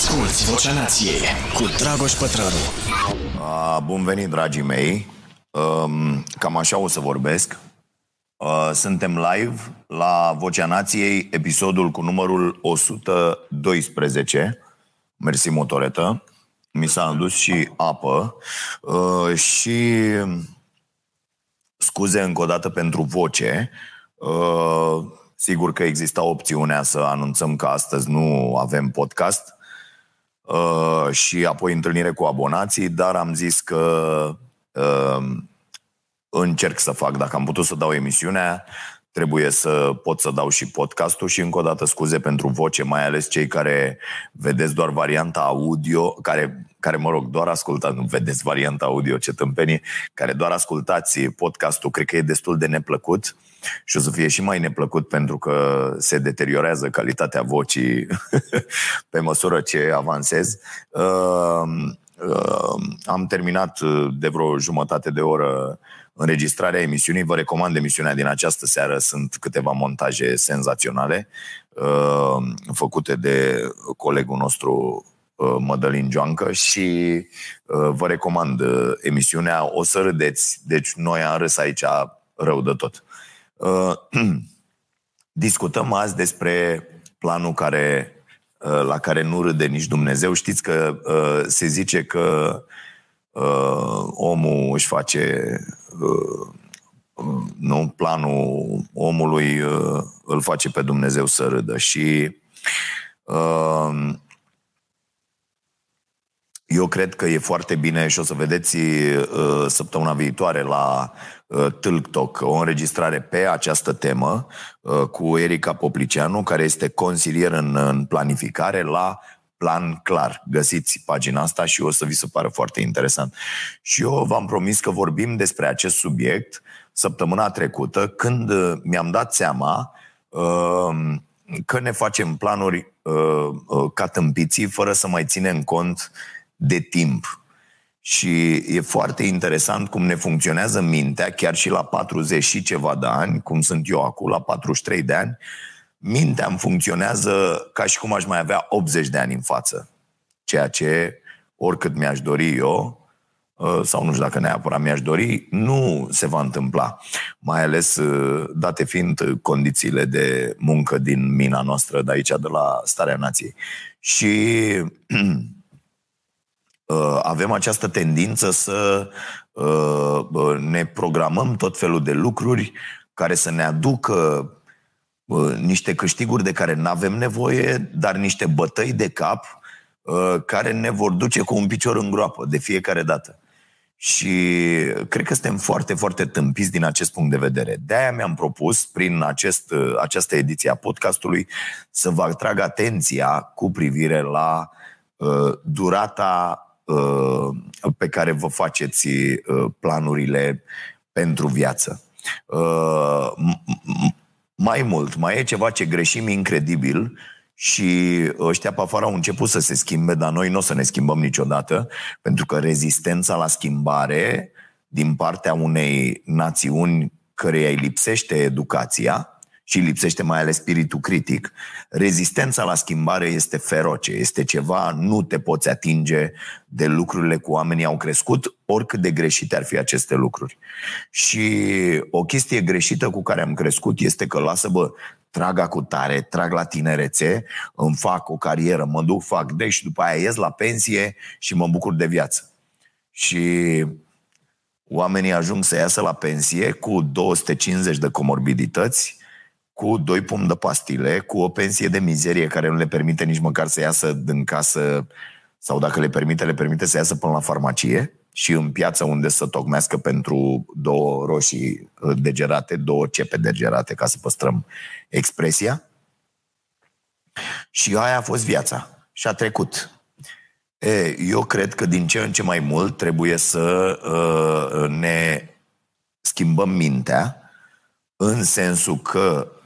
Asculți Vocea Nației cu Dragoș Pătrălu. A, bun venit, dragii mei. Um, cam așa o să vorbesc. Uh, suntem live la Vocea Nației, episodul cu numărul 112. Mersi, motoretă. Mi s-a adus și apă. Uh, și scuze încă o dată pentru voce. Uh, sigur că exista opțiunea să anunțăm că astăzi nu avem podcast uh, și apoi întâlnire cu abonații, dar am zis că uh, încerc să fac. Dacă am putut să dau emisiunea, trebuie să pot să dau și podcastul și încă o dată scuze pentru voce, mai ales cei care vedeți doar varianta audio, care, care mă rog, doar ascultați, nu vedeți varianta audio, ce tâmpenie, care doar ascultați podcastul, cred că e destul de neplăcut și o să fie și mai neplăcut pentru că se deteriorează calitatea vocii pe măsură ce avansez. Uh, uh, am terminat de vreo jumătate de oră înregistrarea emisiunii. Vă recomand emisiunea din această seară. Sunt câteva montaje senzaționale uh, făcute de colegul nostru uh, Mădălin Joancă și uh, vă recomand uh, emisiunea. O să râdeți. Deci noi am râs aici rău de tot. Uh, discutăm azi despre planul care, uh, la care nu râde nici Dumnezeu. Știți că uh, se zice că uh, omul își face uh, nu, planul omului uh, îl face pe Dumnezeu să râdă. Și uh, eu cred că e foarte bine și o să vedeți uh, săptămâna viitoare la uh, TikTok o înregistrare pe această temă uh, cu Erica Poplicianu, care este consilier în, în planificare la plan clar. Găsiți pagina asta și o să vi se pară foarte interesant. Și eu v-am promis că vorbim despre acest subiect săptămâna trecută, când uh, mi-am dat seama uh, că ne facem planuri uh, uh, ca tâmpiții, fără să mai ținem cont de timp. Și e foarte interesant cum ne funcționează mintea, chiar și la 40 și ceva de ani, cum sunt eu acum, la 43 de ani, mintea îmi funcționează ca și cum aș mai avea 80 de ani în față. Ceea ce, oricât mi-aș dori eu, uh, sau nu știu dacă neapărat mi-aș dori, nu se va întâmpla. Mai ales uh, date fiind condițiile de muncă din mina noastră de aici, de la Starea Nației. Și uh, avem această tendință să ne programăm tot felul de lucruri care să ne aducă niște câștiguri de care nu avem nevoie, dar niște bătăi de cap care ne vor duce cu un picior în groapă de fiecare dată. Și cred că suntem foarte, foarte tâmpiți din acest punct de vedere. De-aia mi-am propus, prin acest, această ediție a podcastului, să vă atrag atenția cu privire la uh, durata uh, pe care vă faceți uh, planurile pentru viață. Uh, mai mult, mai e ceva ce greșim incredibil și ăștia pe afară au început să se schimbe, dar noi nu o să ne schimbăm niciodată, pentru că rezistența la schimbare din partea unei națiuni căreia îi lipsește educația, și lipsește mai ales spiritul critic, rezistența la schimbare este feroce, este ceva, nu te poți atinge de lucrurile cu oamenii au crescut, oricât de greșite ar fi aceste lucruri. Și o chestie greșită cu care am crescut este că lasă, bă, trag cu tare, trag la tinerețe, îmi fac o carieră, mă duc, fac de și după aia ies la pensie și mă bucur de viață. Și oamenii ajung să iasă la pensie cu 250 de comorbidități, cu doi pumni de pastile, cu o pensie de mizerie care nu le permite nici măcar să iasă din casă sau dacă le permite, le permite să iasă până la farmacie și în piață unde să tocmească pentru două roșii uh, degerate, două cepe degerate, ca să păstrăm expresia. Și aia a fost viața. Și a trecut. E, eu cred că din ce în ce mai mult trebuie să uh, ne schimbăm mintea în sensul că Uh,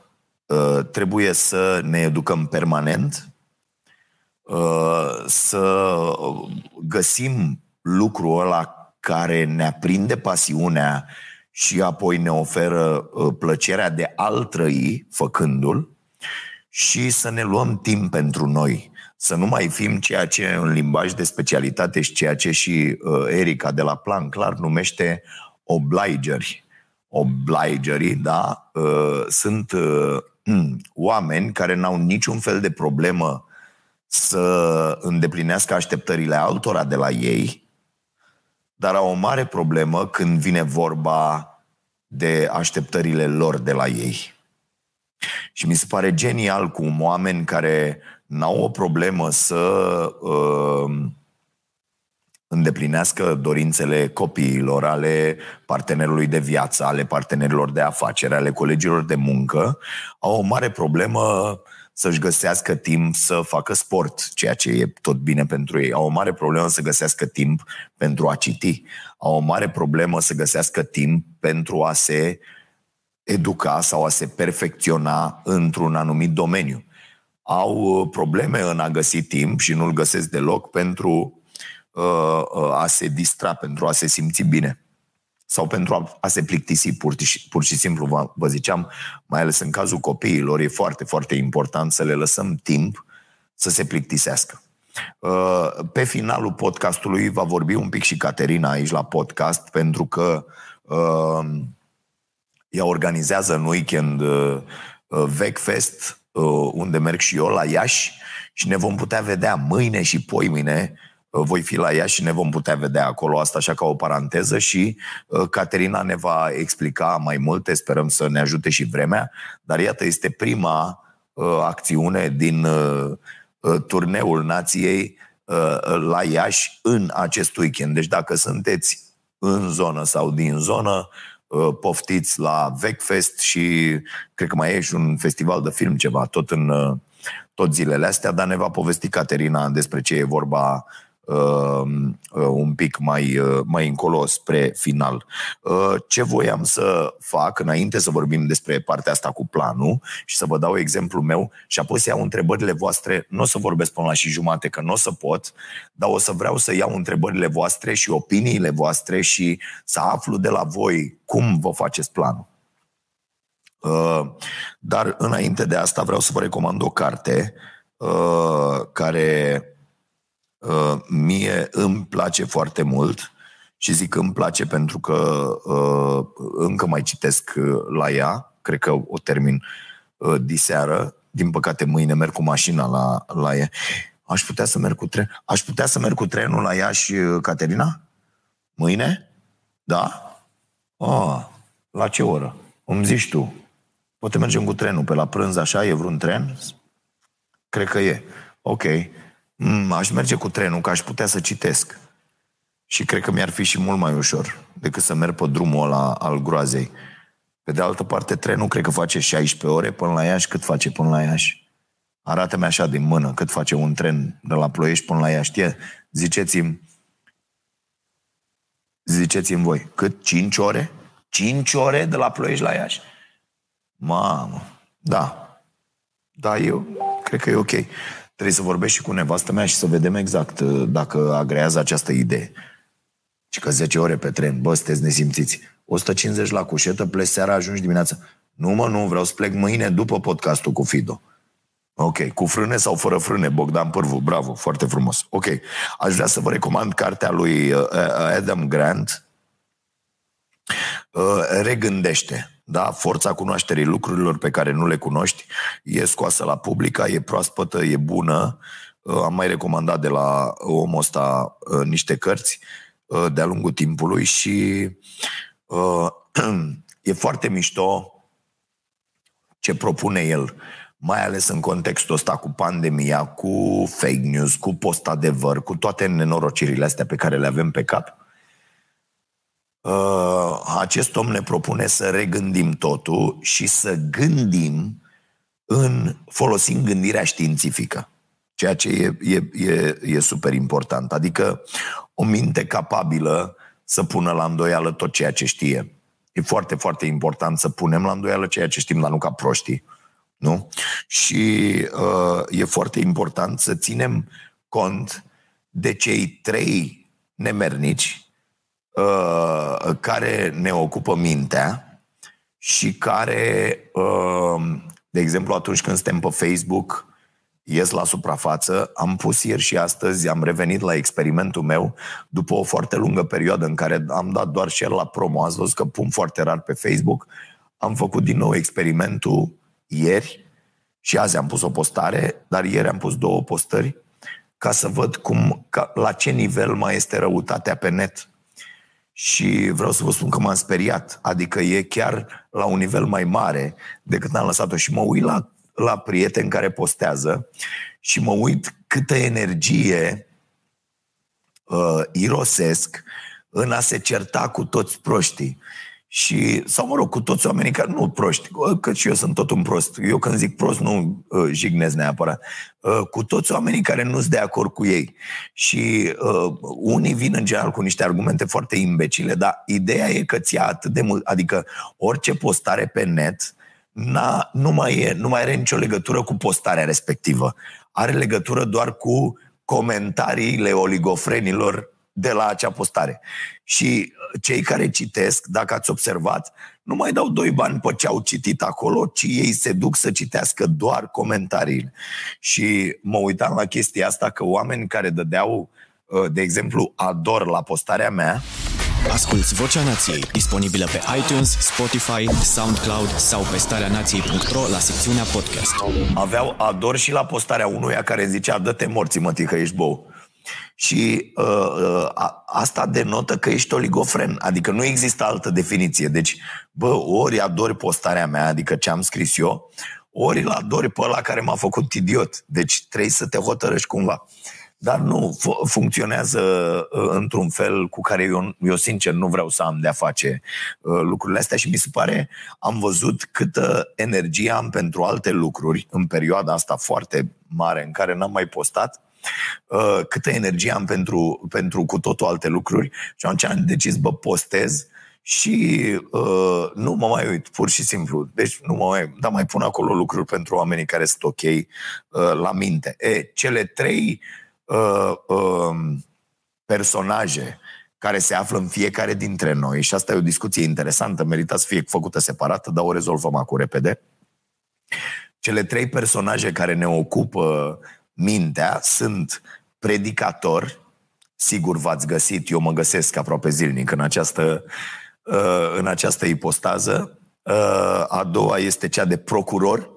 trebuie să ne educăm permanent, uh, să găsim lucrul ăla care ne aprinde pasiunea și apoi ne oferă uh, plăcerea de a trăi făcându-l și să ne luăm timp pentru noi, să nu mai fim ceea ce în limbaj de specialitate și ceea ce și uh, Erica de la Plan clar numește obligeri. Obligerii, da, uh, sunt uh, oameni care n-au niciun fel de problemă să îndeplinească așteptările altora de la ei, dar au o mare problemă când vine vorba de așteptările lor de la ei. Și mi se pare genial cum oameni care n-au o problemă să uh, îndeplinească dorințele copiilor, ale partenerului de viață, ale partenerilor de afacere, ale colegilor de muncă, au o mare problemă să-și găsească timp să facă sport, ceea ce e tot bine pentru ei. Au o mare problemă să găsească timp pentru a citi. Au o mare problemă să găsească timp pentru a se educa sau a se perfecționa într-un anumit domeniu. Au uh, probleme în a găsi timp și nu-l găsesc deloc pentru uh, uh, a se distra, pentru a se simți bine sau pentru a, a se plictisi pur, pur și simplu, vă, vă ziceam, mai ales în cazul copiilor, e foarte, foarte important să le lăsăm timp să se plictisească. Uh, pe finalul podcastului va vorbi un pic și Caterina aici la podcast, pentru că uh, ea organizează în weekend uh, Vecfest, unde merg și eu la Iași și ne vom putea vedea mâine și poimine voi fi la ea și ne vom putea vedea acolo, asta așa ca o paranteză și uh, Caterina ne va explica mai multe, sperăm să ne ajute și vremea, dar iată, este prima uh, acțiune din uh, turneul nației la Iași în acest weekend. Deci dacă sunteți în zonă sau din zonă, poftiți la Vecfest și cred că mai e și un festival de film ceva, tot în tot zilele astea, dar ne va povesti Caterina despre ce e vorba uh, un pic mai, uh, mai încolo spre final. Uh, ce voiam să fac înainte să vorbim despre partea asta cu planul și să vă dau exemplul meu și apoi să iau întrebările voastre, nu o să vorbesc până la și jumate, că nu o să pot, dar o să vreau să iau întrebările voastre și opiniile voastre și să aflu de la voi cum vă faceți planul. Uh, dar înainte de asta vreau să vă recomand o carte uh, care Uh, mie îmi place foarte mult și zic că îmi place pentru că uh, încă mai citesc uh, la ea, cred că o termin diseară, din păcate mâine merg cu mașina la, la ea. Aș putea să merg cu tren. Aș putea să merg cu trenul la ea și Caterina? Mâine? Da? Oh, la ce oră? Îmi zici tu. Poate mergem cu trenul pe la prânz, așa? E vreun tren? Cred că e. Ok. Mm, aș merge cu trenul, că aș putea să citesc. Și cred că mi-ar fi și mult mai ușor decât să merg pe drumul ăla al groazei. Pe de altă parte, trenul cred că face 16 ore până la Iași. Cât face până la Iași? Arată-mi așa din mână cât face un tren de la Ploiești până la Iași. Știe? Ziceți-mi ziceți-mi voi, cât? 5 ore? 5 ore de la Ploiești la Iași? Mamă, da. Da, eu cred că e ok. Trebuie să vorbești și cu nevastă mea și să vedem exact uh, dacă agrează această idee. Și că 10 ore pe tren, bă, sunteți nesimțiți. 150 la cușetă, pleci seara, ajungi dimineața. Nu mă, nu, vreau să plec mâine după podcastul cu Fido. Ok, cu frâne sau fără frâne, Bogdan Pârvu, bravo, foarte frumos. Ok, aș vrea să vă recomand cartea lui uh, uh, Adam Grant, Regândește. Da? Forța cunoașterii lucrurilor pe care nu le cunoști e scoasă la publica, e proaspătă, e bună. Uh, am mai recomandat de la omul ăsta uh, niște cărți uh, de-a lungul timpului și e foarte mișto ce propune el, mai ales în contextul ăsta cu pandemia, cu fake news, cu post-adevăr, cu toate nenorocirile astea pe care le avem pe cap Uh, acest om ne propune să regândim totul și să gândim în folosind gândirea științifică, ceea ce e, e, e, e super important. Adică o minte capabilă să pună la îndoială tot ceea ce știe. E foarte, foarte important să punem la îndoială ceea ce știm, dar nu ca proștii. Nu? Și uh, e foarte important să ținem cont de cei trei nemernici uh, care ne ocupă mintea și care, uh, de exemplu, atunci când suntem pe Facebook, ies la suprafață. Am pus ieri și astăzi, am revenit la experimentul meu după o foarte lungă perioadă în care am dat doar share la promo. Ați văzut că pun foarte rar pe Facebook. Am făcut din nou experimentul ieri și azi am pus o postare, dar ieri am pus două postări ca să văd cum, ca, la ce nivel mai este răutatea pe net. Și vreau să vă spun că m-am speriat. Adică e chiar la un nivel mai mare decât am lăsat-o. Și mă uit la, la prieteni care postează și mă uit câtă energie uh, irosesc în a se certa cu toți proștii. Și, sau mă rog, cu toți oamenii care nu proști, că și eu sunt tot un prost. Eu când zic prost nu uh, jignesc neapărat. Uh, cu toți oamenii care nu sunt de acord cu ei. Și uh, unii vin în general cu niște argumente foarte imbecile, dar ideea e că ți atât de mult, adică orice postare pe net n-a, nu, mai e, nu mai are nicio legătură cu postarea respectivă. Are legătură doar cu comentariile oligofrenilor de la acea postare. Și cei care citesc, dacă ați observat, nu mai dau doi bani pe ce au citit acolo, ci ei se duc să citească doar comentariile. Și mă uitam la chestia asta că oameni care dădeau, uh, de exemplu, ador la postarea mea, Asculți Vocea Nației, disponibilă pe iTunes, Spotify, SoundCloud sau pe starea nației.ro la secțiunea podcast. Aveau ador și la postarea unuia care zicea dă-te morții, mă, că ești bou. Și uh, uh, asta denotă că ești oligofren, adică nu există altă definiție. Deci, bă, ori adori postarea mea, adică ce am scris eu, ori îl adori pe ăla care m-a făcut idiot. Deci trebuie să te hotărăști cumva. Dar nu f- funcționează uh, într-un fel cu care eu, eu sincer nu vreau să am de-a face uh, lucrurile astea și mi se pare, am văzut câtă energie am pentru alte lucruri în perioada asta foarte mare în care n-am mai postat uh, câtă energie am pentru, pentru cu totul alte lucruri și atunci am decis, bă, postez și uh, nu mă mai uit, pur și simplu. Deci nu mă mai... Dar mai pun acolo lucruri pentru oamenii care sunt ok uh, la minte. E, cele trei uh, uh, personaje care se află în fiecare dintre noi, și asta e o discuție interesantă, merită să fie făcută separată, dar o rezolvăm acum repede. Cele trei personaje care ne ocupă mintea sunt predicator, sigur v-ați găsit, eu mă găsesc aproape zilnic în această, uh, în această ipostază. Uh, a doua este cea de procuror,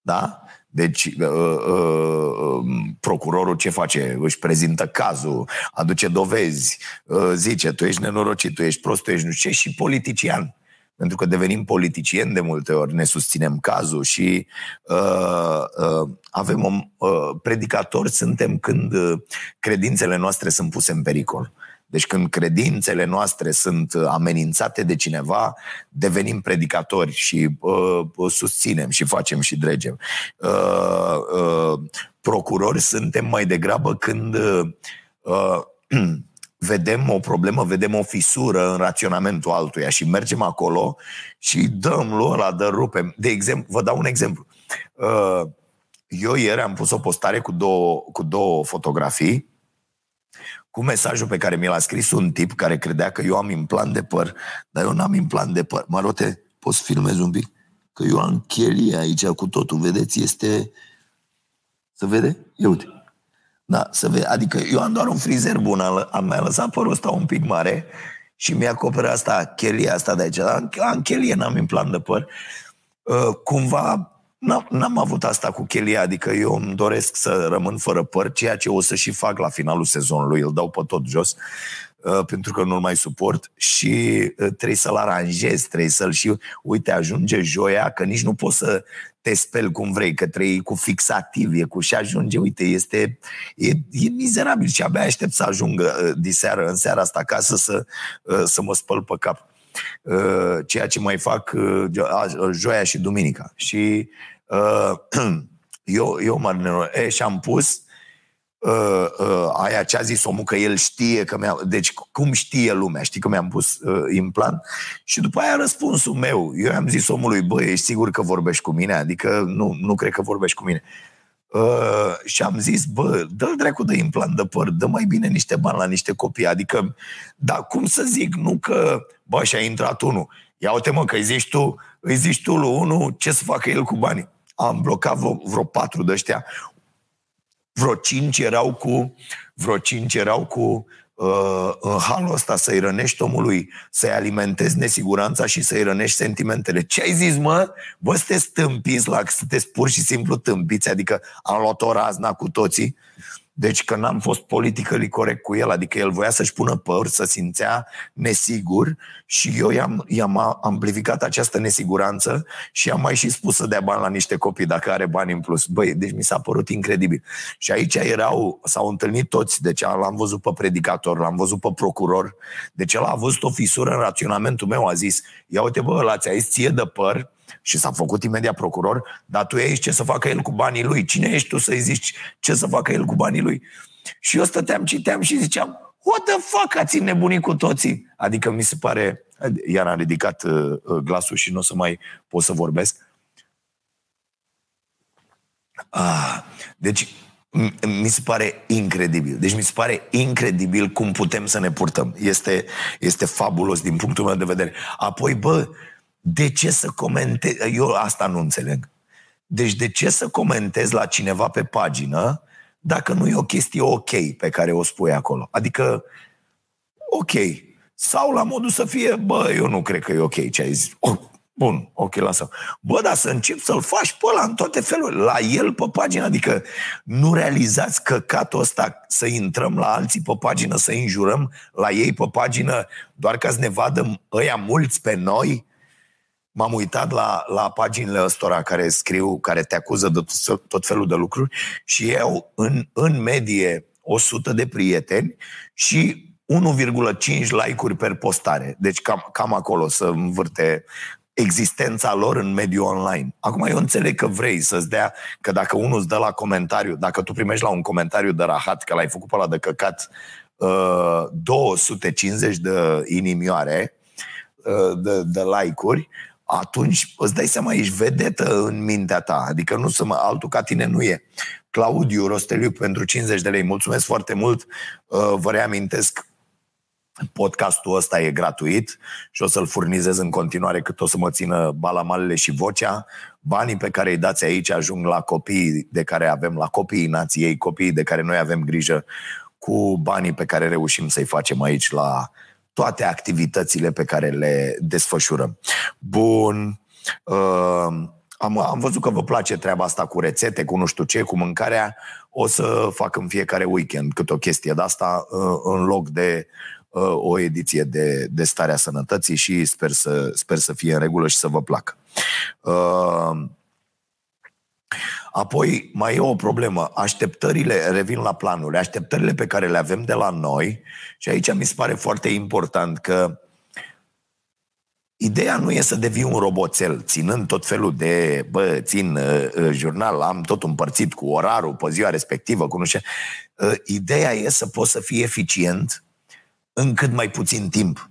da? Deci, uh, uh, um, procurorul ce face? Își prezintă cazul, aduce dovezi, uh, zice, tu ești nenorocit, tu ești prost, tu ești nu știu ce, și politician pentru că devenim politicieni de multe ori, ne susținem cazul și uh, uh, avem o, uh, predicatori suntem când uh, credințele noastre sunt puse în pericol. Deci când credințele noastre sunt amenințate de cineva, devenim predicatori și uh, susținem și facem și dregem. Uh, uh, procurori suntem mai degrabă când uh, vedem o problemă, vedem o fisură în raționamentul altuia și mergem acolo și dăm lui ăla, dă rupem. De exemplu, vă dau un exemplu. Uh, eu ieri am pus o postare cu două, cu două fotografii cu mesajul pe care mi l-a scris un tip care credea că eu am implant de păr, dar eu n-am implant de păr. Marote, poți filmezi un pic? Că eu am chelie aici cu totul, vedeți? Este... Să vede? Ia uite. Da, să vede. Adică eu am doar un frizer bun, am mai lăsat părul ăsta un pic mare și mi-a acoperă asta, chelia asta de aici. Am, am chelie, n-am implant de păr. Uh, cumva N-am, n-am avut asta cu chelia, adică eu îmi doresc să rămân fără păr, ceea ce o să și fac la finalul sezonului, îl dau pe tot jos, uh, pentru că nu-l mai suport și uh, trebuie să-l aranjez, trebuie să-l și... Uite, ajunge joia, că nici nu poți să te speli cum vrei, că trei cu fixativ, e cu și ajunge, uite, este e, e mizerabil și abia aștept să ajungă uh, diseară, în seara asta acasă să, uh, să mă spăl pe cap. Uh, ceea ce mai fac joia și duminica. Și eu, eu mă e, și am pus uh, uh, aia ce a zis omul că el știe că mi-a... Deci cum știe lumea? Știi că mi-am pus uh, implant? Și după aia răspunsul meu. Eu am zis omului, bă, ești sigur că vorbești cu mine? Adică nu, nu cred că vorbești cu mine. Uh, și am zis, bă, dă-l dracu de implant de păr, dă mai bine niște bani la niște copii. Adică, da, cum să zic, nu că, bă, și-a intrat unul. Ia uite mă, că îi zici tu, îi zici tu lui unul ce să facă el cu banii. am blocat vreo, vreo patru de ăștia, vreo cinci erau cu, vreo cinci erau cu uh, în halul ăsta să-i rănești omului, să-i alimentezi nesiguranța și să-i rănești sentimentele. Ce ai zis, mă? Vă sunteți tâmpiți la sunteți pur și simplu tâmpiți, adică am luat o razna cu toții. Deci că n-am fost politically corect cu el, adică el voia să-și pună păr, să simțea nesigur și eu i-am, i-am amplificat această nesiguranță și am mai și spus să dea bani la niște copii dacă are bani în plus. Băi, deci mi s-a părut incredibil. Și aici erau, s-au întâlnit toți, deci l-am văzut pe predicator, l-am văzut pe procuror, deci el a văzut o fisură în raționamentul meu, a zis, ia uite bă, la ți-a ție de păr, și s-a făcut imediat procuror, dar tu ești ce să facă el cu banii lui. Cine ești tu să-i zici ce să facă el cu banii lui? Și eu stăteam, citeam și ziceam, what the fuck, ați nebunit cu toții? Adică mi se pare, iar am ridicat uh, uh glasul și nu o să mai pot să vorbesc. Ah, deci mi se pare incredibil. Deci mi se pare incredibil cum putem să ne purtăm. Este, este fabulos din punctul meu de vedere. Apoi, bă, de ce să comentez? Eu asta nu înțeleg. Deci de ce să comentez la cineva pe pagină dacă nu e o chestie ok pe care o spui acolo? Adică, ok. Sau la modul să fie, bă, eu nu cred că e ok ce ai zis. Oh, bun, ok, lasă. Bă, dar să încep să-l faci pe ăla în toate felurile, la el pe pagină, adică nu realizați căcatul ăsta să intrăm la alții pe pagină, să înjurăm la ei pe pagină, doar ca să ne vadă ăia mulți pe noi, m-am uitat la, la paginile ăstora care scriu, care te acuză de tot felul de lucruri și eu în, în medie 100 de prieteni și 1,5 like-uri per postare. Deci cam, cam acolo să învârte existența lor în mediul online. Acum eu înțeleg că vrei să-ți dea, că dacă unul îți dă la comentariu, dacă tu primești la un comentariu de rahat că l-ai făcut pe ăla de căcat uh, 250 de inimioare, uh, de, de like-uri, atunci îți dai seama, ești vedetă în mintea ta. Adică nu să mă, altul ca tine nu e. Claudiu Rosteliu pentru 50 de lei. Mulțumesc foarte mult. Uh, vă reamintesc Podcastul ăsta e gratuit și o să-l furnizez în continuare cât o să mă țină balamalele și vocea. Banii pe care îi dați aici ajung la copiii de care avem, la copiii nației, copiii de care noi avem grijă cu banii pe care reușim să-i facem aici la toate activitățile pe care le desfășurăm. Bun. Uh, am, am văzut că vă place treaba asta cu rețete, cu nu știu ce, cu mâncarea. O să fac în fiecare weekend câte o chestie de asta uh, în loc de uh, o ediție de, de starea sănătății și sper să, sper să fie în regulă și să vă placă. Uh, Apoi mai e o problemă. Așteptările, revin la planuri, așteptările pe care le avem de la noi și aici mi se pare foarte important că Ideea nu e să devii un roboțel, ținând tot felul de, bă, țin uh, uh, jurnal, am tot împărțit cu orarul pe ziua respectivă, cu nu știu. Uh, ideea e să poți să fii eficient în cât mai puțin timp.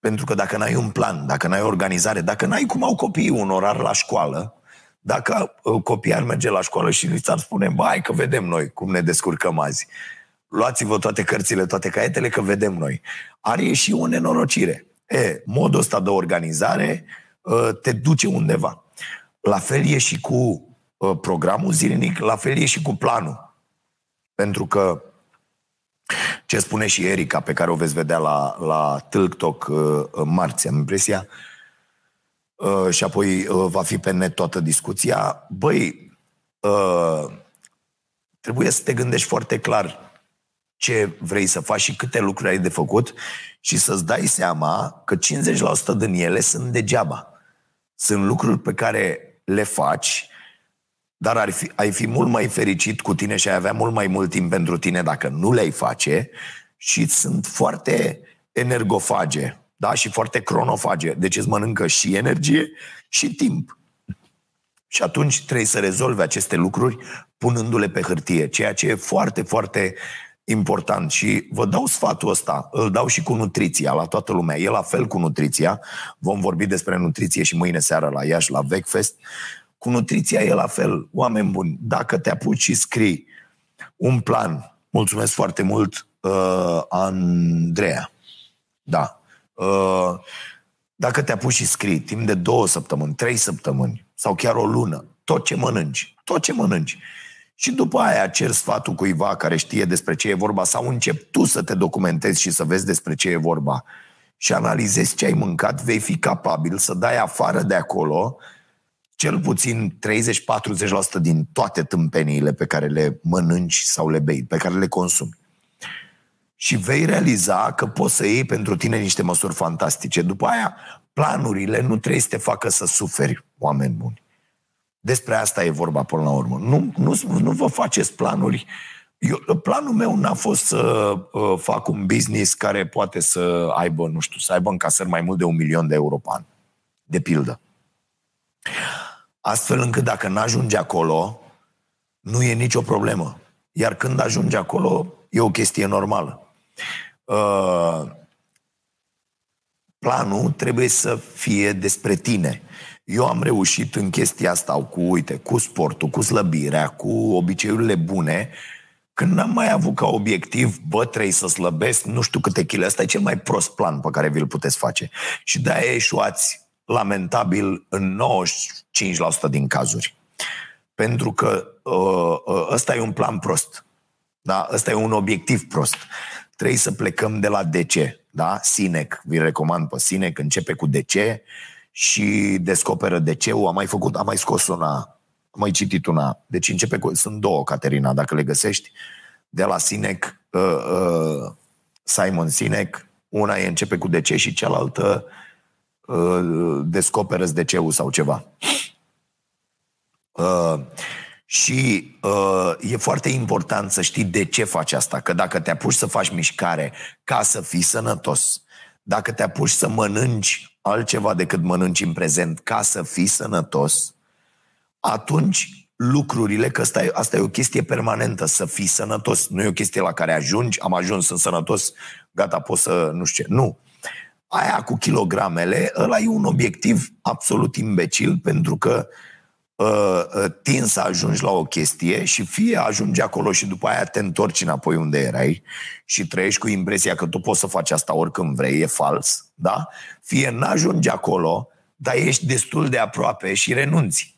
Pentru că dacă n-ai un plan, dacă n-ai organizare, dacă n-ai cum au copiii un orar la școală, dacă uh, copiii ar merge la școală și li s-ar spune, bai că vedem noi cum ne descurcăm azi. Luați-vă toate cărțile, toate caietele, că vedem noi. Ar ieși o nenorocire. E, modul ăsta de organizare uh, te duce undeva. La fel e și cu uh, programul zilnic, la fel e și cu planul. Pentru că ce spune și Erica, pe care o veți vedea la, la TikTok marți, am impresia, Uh, și apoi uh, va fi pe net toată discuția. Băi, uh, trebuie să te gândești foarte clar ce vrei să faci și câte lucruri ai de făcut și să-ți dai seama că 50% din ele sunt degeaba. Sunt lucruri pe care le faci, dar ar fi, ai fi mult mai fericit cu tine și ai avea mult mai mult timp pentru tine dacă nu le-ai face și sunt foarte energofage da? și foarte cronofage. Deci îți mănâncă și energie și timp. Și atunci trebuie să rezolve aceste lucruri punându-le pe hârtie, ceea ce e foarte, foarte important. Și vă dau sfatul ăsta, îl dau și cu nutriția la toată lumea. E la fel cu nutriția. Vom vorbi despre nutriție și mâine seara la Iași, la Vecfest. Cu nutriția e la fel. Oameni buni, dacă te apuci și scrii un plan, mulțumesc foarte mult, uh, Andreea. Da, Uh, dacă te apuci și scrii timp de două săptămâni, trei săptămâni sau chiar o lună, tot ce mănânci. Tot ce mănânci. Și după aia cer sfatul cuiva care știe despre ce e vorba sau încep tu să te documentezi și să vezi despre ce e vorba și analizezi ce ai mâncat, vei fi capabil să dai afară de acolo cel puțin 30-40% din toate tâmpeniile pe care le mănânci sau le bei, pe care le consumi. Și vei realiza că poți să iei pentru tine niște măsuri fantastice. După aia, planurile nu trebuie să te facă să suferi, oameni buni. Despre asta e vorba până la urmă. Nu, nu, nu vă faceți planuri. Eu, planul meu n-a fost să uh, fac un business care poate să aibă, nu știu, să aibă încasări mai mult de un milion de euro pe an. De pildă. Astfel încât dacă n-ajunge acolo, nu e nicio problemă. Iar când ajunge acolo, e o chestie normală. Uh, planul trebuie să fie despre tine. Eu am reușit în chestia asta cu, uite, cu sportul, cu slăbirea, cu obiceiurile bune, când n-am mai avut ca obiectiv, bă, trebuie să slăbesc nu știu câte chile. Asta e cel mai prost plan pe care vi-l puteți face. Și de-aia eșuați lamentabil în 95% din cazuri. Pentru că uh, uh, ăsta e un plan prost. Da? Ăsta e un obiectiv prost. Trebuie să plecăm de la DC. Da? Sinec, vi recomand pe Sinec, începe cu DC și descoperă DC-ul. Am mai făcut, am mai scos una, am mai citit una. Deci începe cu, sunt două, Caterina, dacă le găsești. De la Sinec, uh, uh, Simon Sinek, una e începe cu DC și cealaltă uh, descoperă DC-ul sau ceva. Uh, și uh, e foarte important să știi de ce faci asta. Că dacă te apuci să faci mișcare ca să fii sănătos, dacă te apuci să mănânci altceva decât mănânci în prezent ca să fii sănătos, atunci lucrurile, că asta e, asta e o chestie permanentă, să fii sănătos. Nu e o chestie la care ajungi, am ajuns, sunt sănătos, gata, pot să, nu știu ce. Nu. Aia cu kilogramele, ăla e un obiectiv absolut imbecil, pentru că uh, Uh, uh, tin să ajungi la o chestie și fie ajungi acolo și după aia te întorci înapoi unde erai și trăiești cu impresia că tu poți să faci asta oricând vrei, e fals, da? Fie n-ajungi acolo, dar ești destul de aproape și renunți.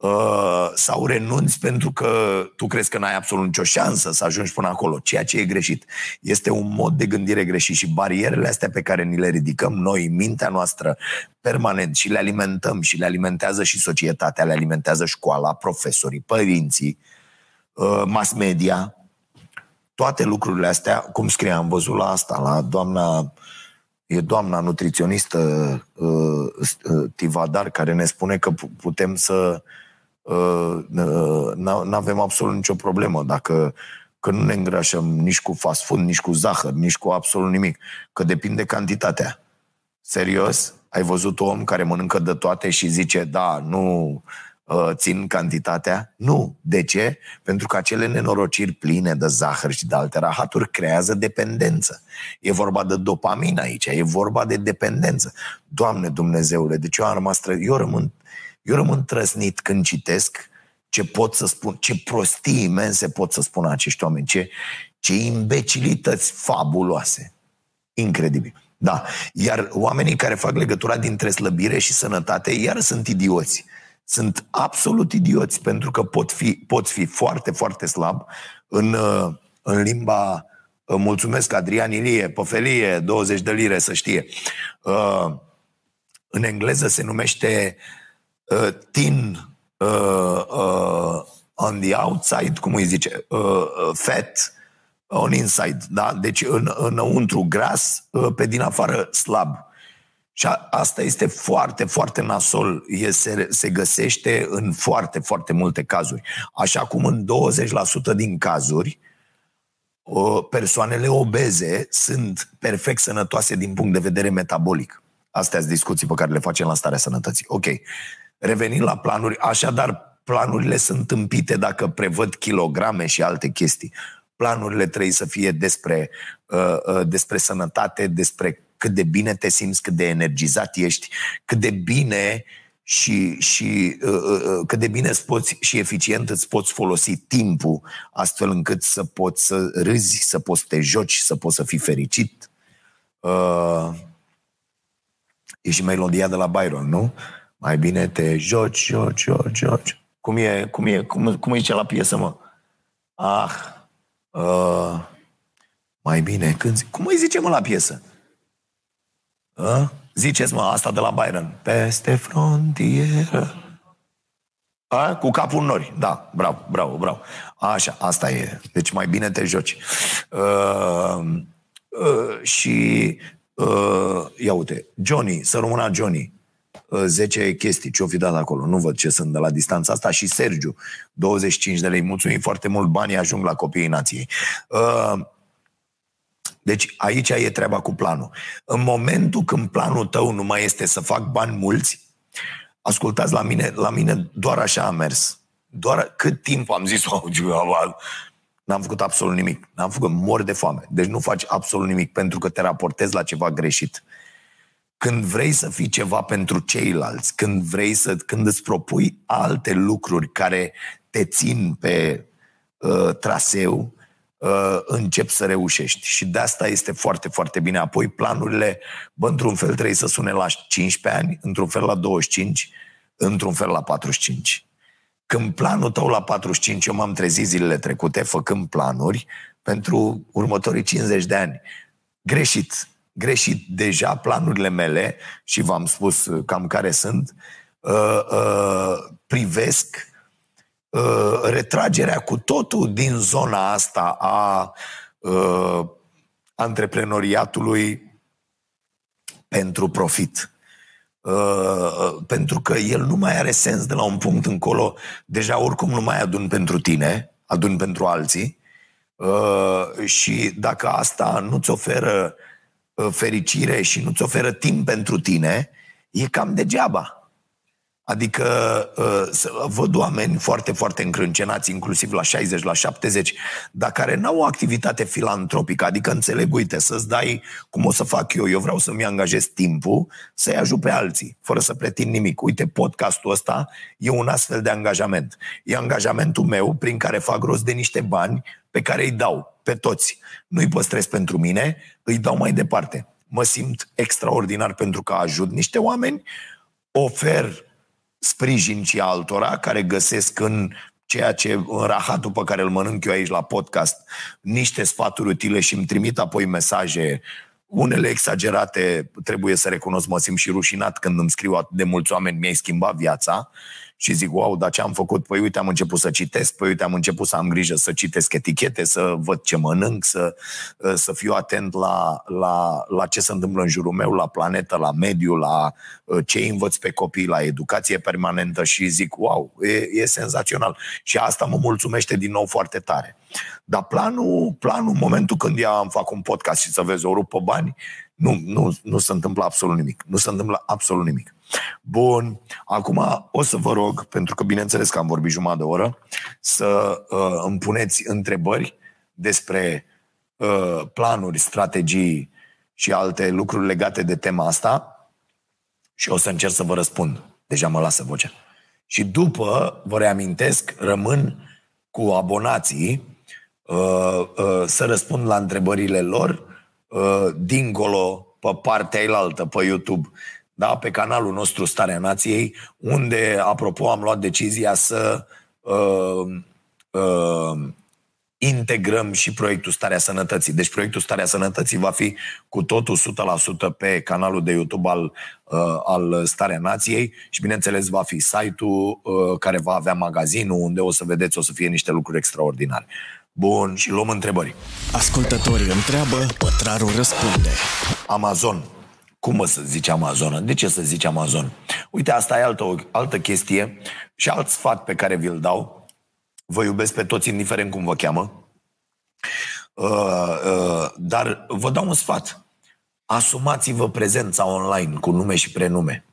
Uh, sau renunți pentru că tu crezi că n-ai absolut nicio șansă să ajungi până acolo, ceea ce e greșit. Este un mod de gândire greșit și barierele astea pe care ni le ridicăm noi, mintea noastră, permanent și le alimentăm și le alimentează și societatea, le alimentează școala, profesorii, părinții, uh, mass media, toate lucrurile astea, cum scrie, am văzut la asta, la doamna e doamna nutriționistă uh, uh, Tivadar care ne spune că putem să Uh, uh, nu avem absolut nicio problemă dacă că nu ne îngrașăm nici cu fast food, nici cu zahăr, nici cu absolut nimic, că depinde cantitatea. Serios? Ai văzut un om care mănâncă de toate și zice, da, nu uh, țin cantitatea? Nu. De ce? Pentru că acele nenorociri pline de zahăr și de alte rahaturi creează dependență. E vorba de dopamină aici, e vorba de dependență. Doamne Dumnezeule, deci eu am rămas, eu rămân eu rămân trăsnit când citesc ce pot să spun, ce prostii imense pot să spună acești oameni, ce, ce imbecilități fabuloase. Incredibil. Da. Iar oamenii care fac legătura dintre slăbire și sănătate, iar sunt idioți. Sunt absolut idioți, pentru că pot fi, pot fi foarte, foarte slab în, în limba Mulțumesc, Adrian Ilie, păfelie, 20 de lire, să știe. În engleză se numește uh, thin uh, uh, on the outside, cum îi zice, uh, uh, fat on inside, da? Deci în, înăuntru gras, uh, pe din afară slab. Și a, asta este foarte, foarte nasol. E, se, se găsește în foarte, foarte multe cazuri. Așa cum în 20% din cazuri, uh, persoanele obeze sunt perfect sănătoase din punct de vedere metabolic. Astea sunt discuții pe care le facem la starea sănătății. Ok. Revenind la planuri, așadar, planurile sunt tâmpite dacă prevăd kilograme și alte chestii. Planurile trebuie să fie despre, uh, uh, despre sănătate, despre cât de bine te simți, cât de energizat ești, cât de bine și, și uh, uh, uh cât de bine îți poți și eficient îți poți folosi timpul astfel încât să poți să râzi, să poți să te joci, să poți să fii fericit. Uh, e și melodia de la Byron, nu? Mai bine te joci, joci, joci, joci. Cum e, cum e, cum, cum e ce la piesă, mă? Ah, uh, mai bine, când zic, cum îi zice, mă, la piesă? Uh? Ziceți, mă, asta de la Byron. Peste frontieră. A? Cu capul în nori. Da, bravo, bravo, bravo. Așa, asta e. Deci mai bine te joci. Uh, uh, și uh, ia uite, Johnny, să rămână Johnny. 10 uh, chestii, ce-o fi dat acolo. Nu văd ce sunt de la distanța asta. Și Sergiu, 25 de lei. Mulțumim foarte mult. Banii ajung la copiii nației. Uh, deci aici e treaba cu planul. În momentul când planul tău nu mai este să fac bani mulți, ascultați la mine, la mine doar așa a mers. Doar cât timp am zis, oh, n-am făcut absolut nimic. N-am făcut, mor de foame. Deci nu faci absolut nimic pentru că te raportezi la ceva greșit. Când vrei să fii ceva pentru ceilalți, când vrei să, când îți propui alte lucruri care te țin pe uh, traseu, uh, încep să reușești. Și de asta este foarte, foarte bine. Apoi planurile, bă, într-un fel trebuie să sune la 15 ani, într-un fel la 25, într-un fel la 45. Când planul tău la 45, eu m-am trezit zilele trecute făcând planuri pentru următorii 50 de ani. Greșit. Greșit. Deja planurile mele, și v-am spus cam care sunt, uh, uh, privesc uh, retragerea cu totul din zona asta a uh, antreprenoriatului pentru profit. Uh, pentru că el nu mai are sens de la un punct încolo. Deja oricum nu mai adun pentru tine, adun pentru alții. Uh, și dacă asta nu-ți oferă uh, fericire și nu-ți oferă timp pentru tine, e cam degeaba. Adică uh, văd oameni foarte, foarte încrâncenați, inclusiv la 60, la 70, dar care n-au o activitate filantropică, adică înțeleg, uite, să-ți dai cum o să fac eu, eu vreau să-mi angajez timpul să-i ajut pe alții, fără să pretind nimic. Uite, podcastul ăsta e un astfel de angajament. E angajamentul meu prin care fac rost de niște bani pe care îi dau pe toți. Nu-i păstrez pentru mine, îi dau mai departe. Mă simt extraordinar pentru că ajut niște oameni, ofer sprijin și altora care găsesc în ceea ce, în rahatul pe care îl mănânc eu aici la podcast, niște sfaturi utile și îmi trimit apoi mesaje unele exagerate, trebuie să recunosc, mă simt și rușinat când îmi scriu atât de mulți oameni, mi-ai schimbat viața și zic, wow, dar ce am făcut? Păi uite, am început să citesc, păi uite, am început să am grijă să citesc etichete, să văd ce mănânc, să, uh, să fiu atent la, la, la ce se întâmplă în jurul meu, la planetă, la mediu, la uh, ce învăț pe copii, la educație permanentă și zic, wow, e, e senzațional. Și asta mă mulțumește din nou foarte tare. Dar planul, planul, în momentul când ea am fac un podcast și să vezi o rupă bani, nu, nu, nu se întâmplă absolut nimic. Nu se întâmplă absolut nimic. Bun, acum o să vă rog, pentru că bineînțeles că am vorbit jumătate de oră, să uh, îmi puneți întrebări despre uh, planuri, strategii și alte lucruri legate de tema asta și o să încerc să vă răspund. Deja mă lasă vocea. Și după, vă reamintesc, rămân cu abonații uh, uh, să răspund la întrebările lor uh, dincolo, pe partea elaltă, pe YouTube da, pe canalul nostru Starea Nației, unde, apropo, am luat decizia să uh, uh, integrăm și proiectul Starea Sănătății. Deci proiectul Starea Sănătății va fi cu totul 100% pe canalul de YouTube al, uh, al Starea Nației și, bineînțeles, va fi site-ul uh, care va avea magazinul unde o să vedeți, o să fie niște lucruri extraordinare. Bun, și luăm întrebări. Ascultătorii întreabă, pătrarul răspunde. Amazon cum mă să zice Amazon? De ce să zice Amazon? Uite, asta e altă, altă chestie și alt sfat pe care vi-l dau. Vă iubesc pe toți, indiferent cum vă cheamă. Uh, uh, dar vă dau un sfat. Asumați-vă prezența online cu nume și prenume.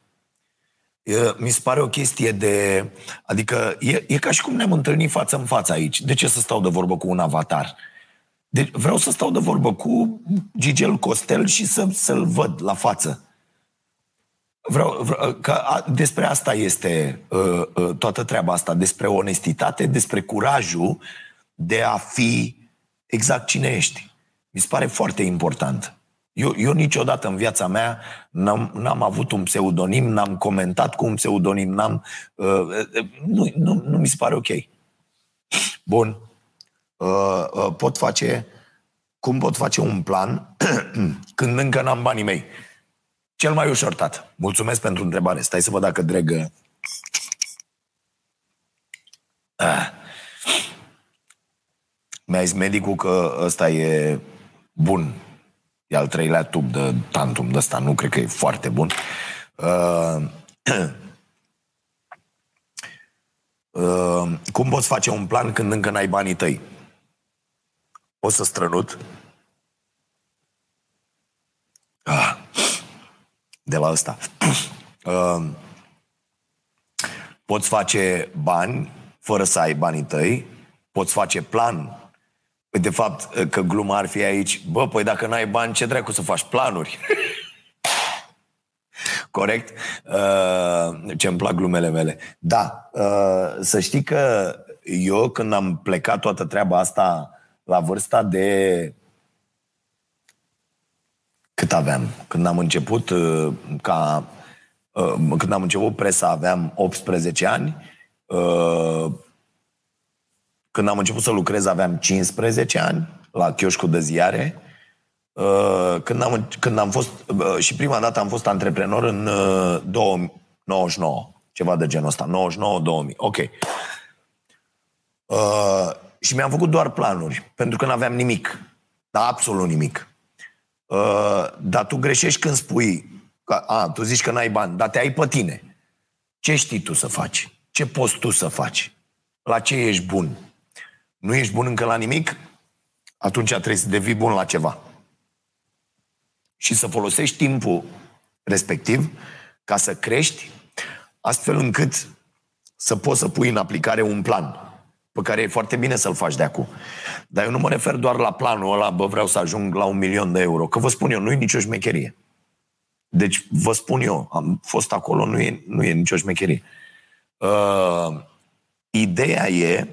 Uh, mi se pare o chestie de... Adică e, e ca și cum ne-am întâlnit față în față aici. De ce să stau de vorbă cu un avatar? Uh, deci vreau să stau de vorbă cu Gigel Costel și să, să-l văd la față. Vreau, vreau că a, despre asta este uh, uh, toată treaba asta, despre onestitate, despre curajul de a fi exact cine ești. Mi se pare foarte important. Eu, eu niciodată în viața mea n-am, n-am avut un pseudonim, n-am comentat cu un pseudonim, n-am... Uh, uh, nu, nu, nu mi se pare ok. Bun. Uh, uh, pot face... Cum pot face un plan când încă n-am banii mei? Cel mai ușor, tată. Mulțumesc pentru întrebare. Stai să văd dacă dregă... Ah. Mi-a zis medicul că ăsta e bun E al treilea tub de tantum de ăsta, nu cred că e foarte bun. Uh, uh, cum poți face un plan când încă n-ai banii tăi? O să strănut. Ah, de la ăsta. Uh, poți face bani fără să ai banii tăi, poți face plan de fapt, că gluma ar fi aici, bă, păi dacă n-ai bani, ce dracu să faci? Planuri. Corect? Uh, ce-mi plac glumele mele. Da, uh, să știi că eu când am plecat toată treaba asta la vârsta de cât aveam? Când am început uh, ca uh, când am început presa aveam 18 ani uh, când am început să lucrez aveam 15 ani la chioșcul de ziare. Uh, când am, când am fost, uh, și prima dată am fost antreprenor în 99, uh, ceva de genul ăsta, 99-2000, ok. Și mi-am făcut doar planuri, pentru că nu aveam nimic, dar absolut nimic. dar tu greșești când spui, că, a, tu zici că n-ai bani, dar te ai pe tine. Ce știi tu să faci? Ce poți tu să faci? La ce ești bun? nu ești bun încă la nimic, atunci trebuie să devii bun la ceva. Și să folosești timpul respectiv ca să crești, astfel încât să poți să pui în aplicare un plan pe care e foarte bine să-l faci de acum. Dar eu nu mă refer doar la planul ăla, bă, vreau să ajung la un milion de euro. Că vă spun eu, nu e nicio șmecherie. Deci vă spun eu, am fost acolo, nu e, nu e nicio șmecherie. Uh, ideea e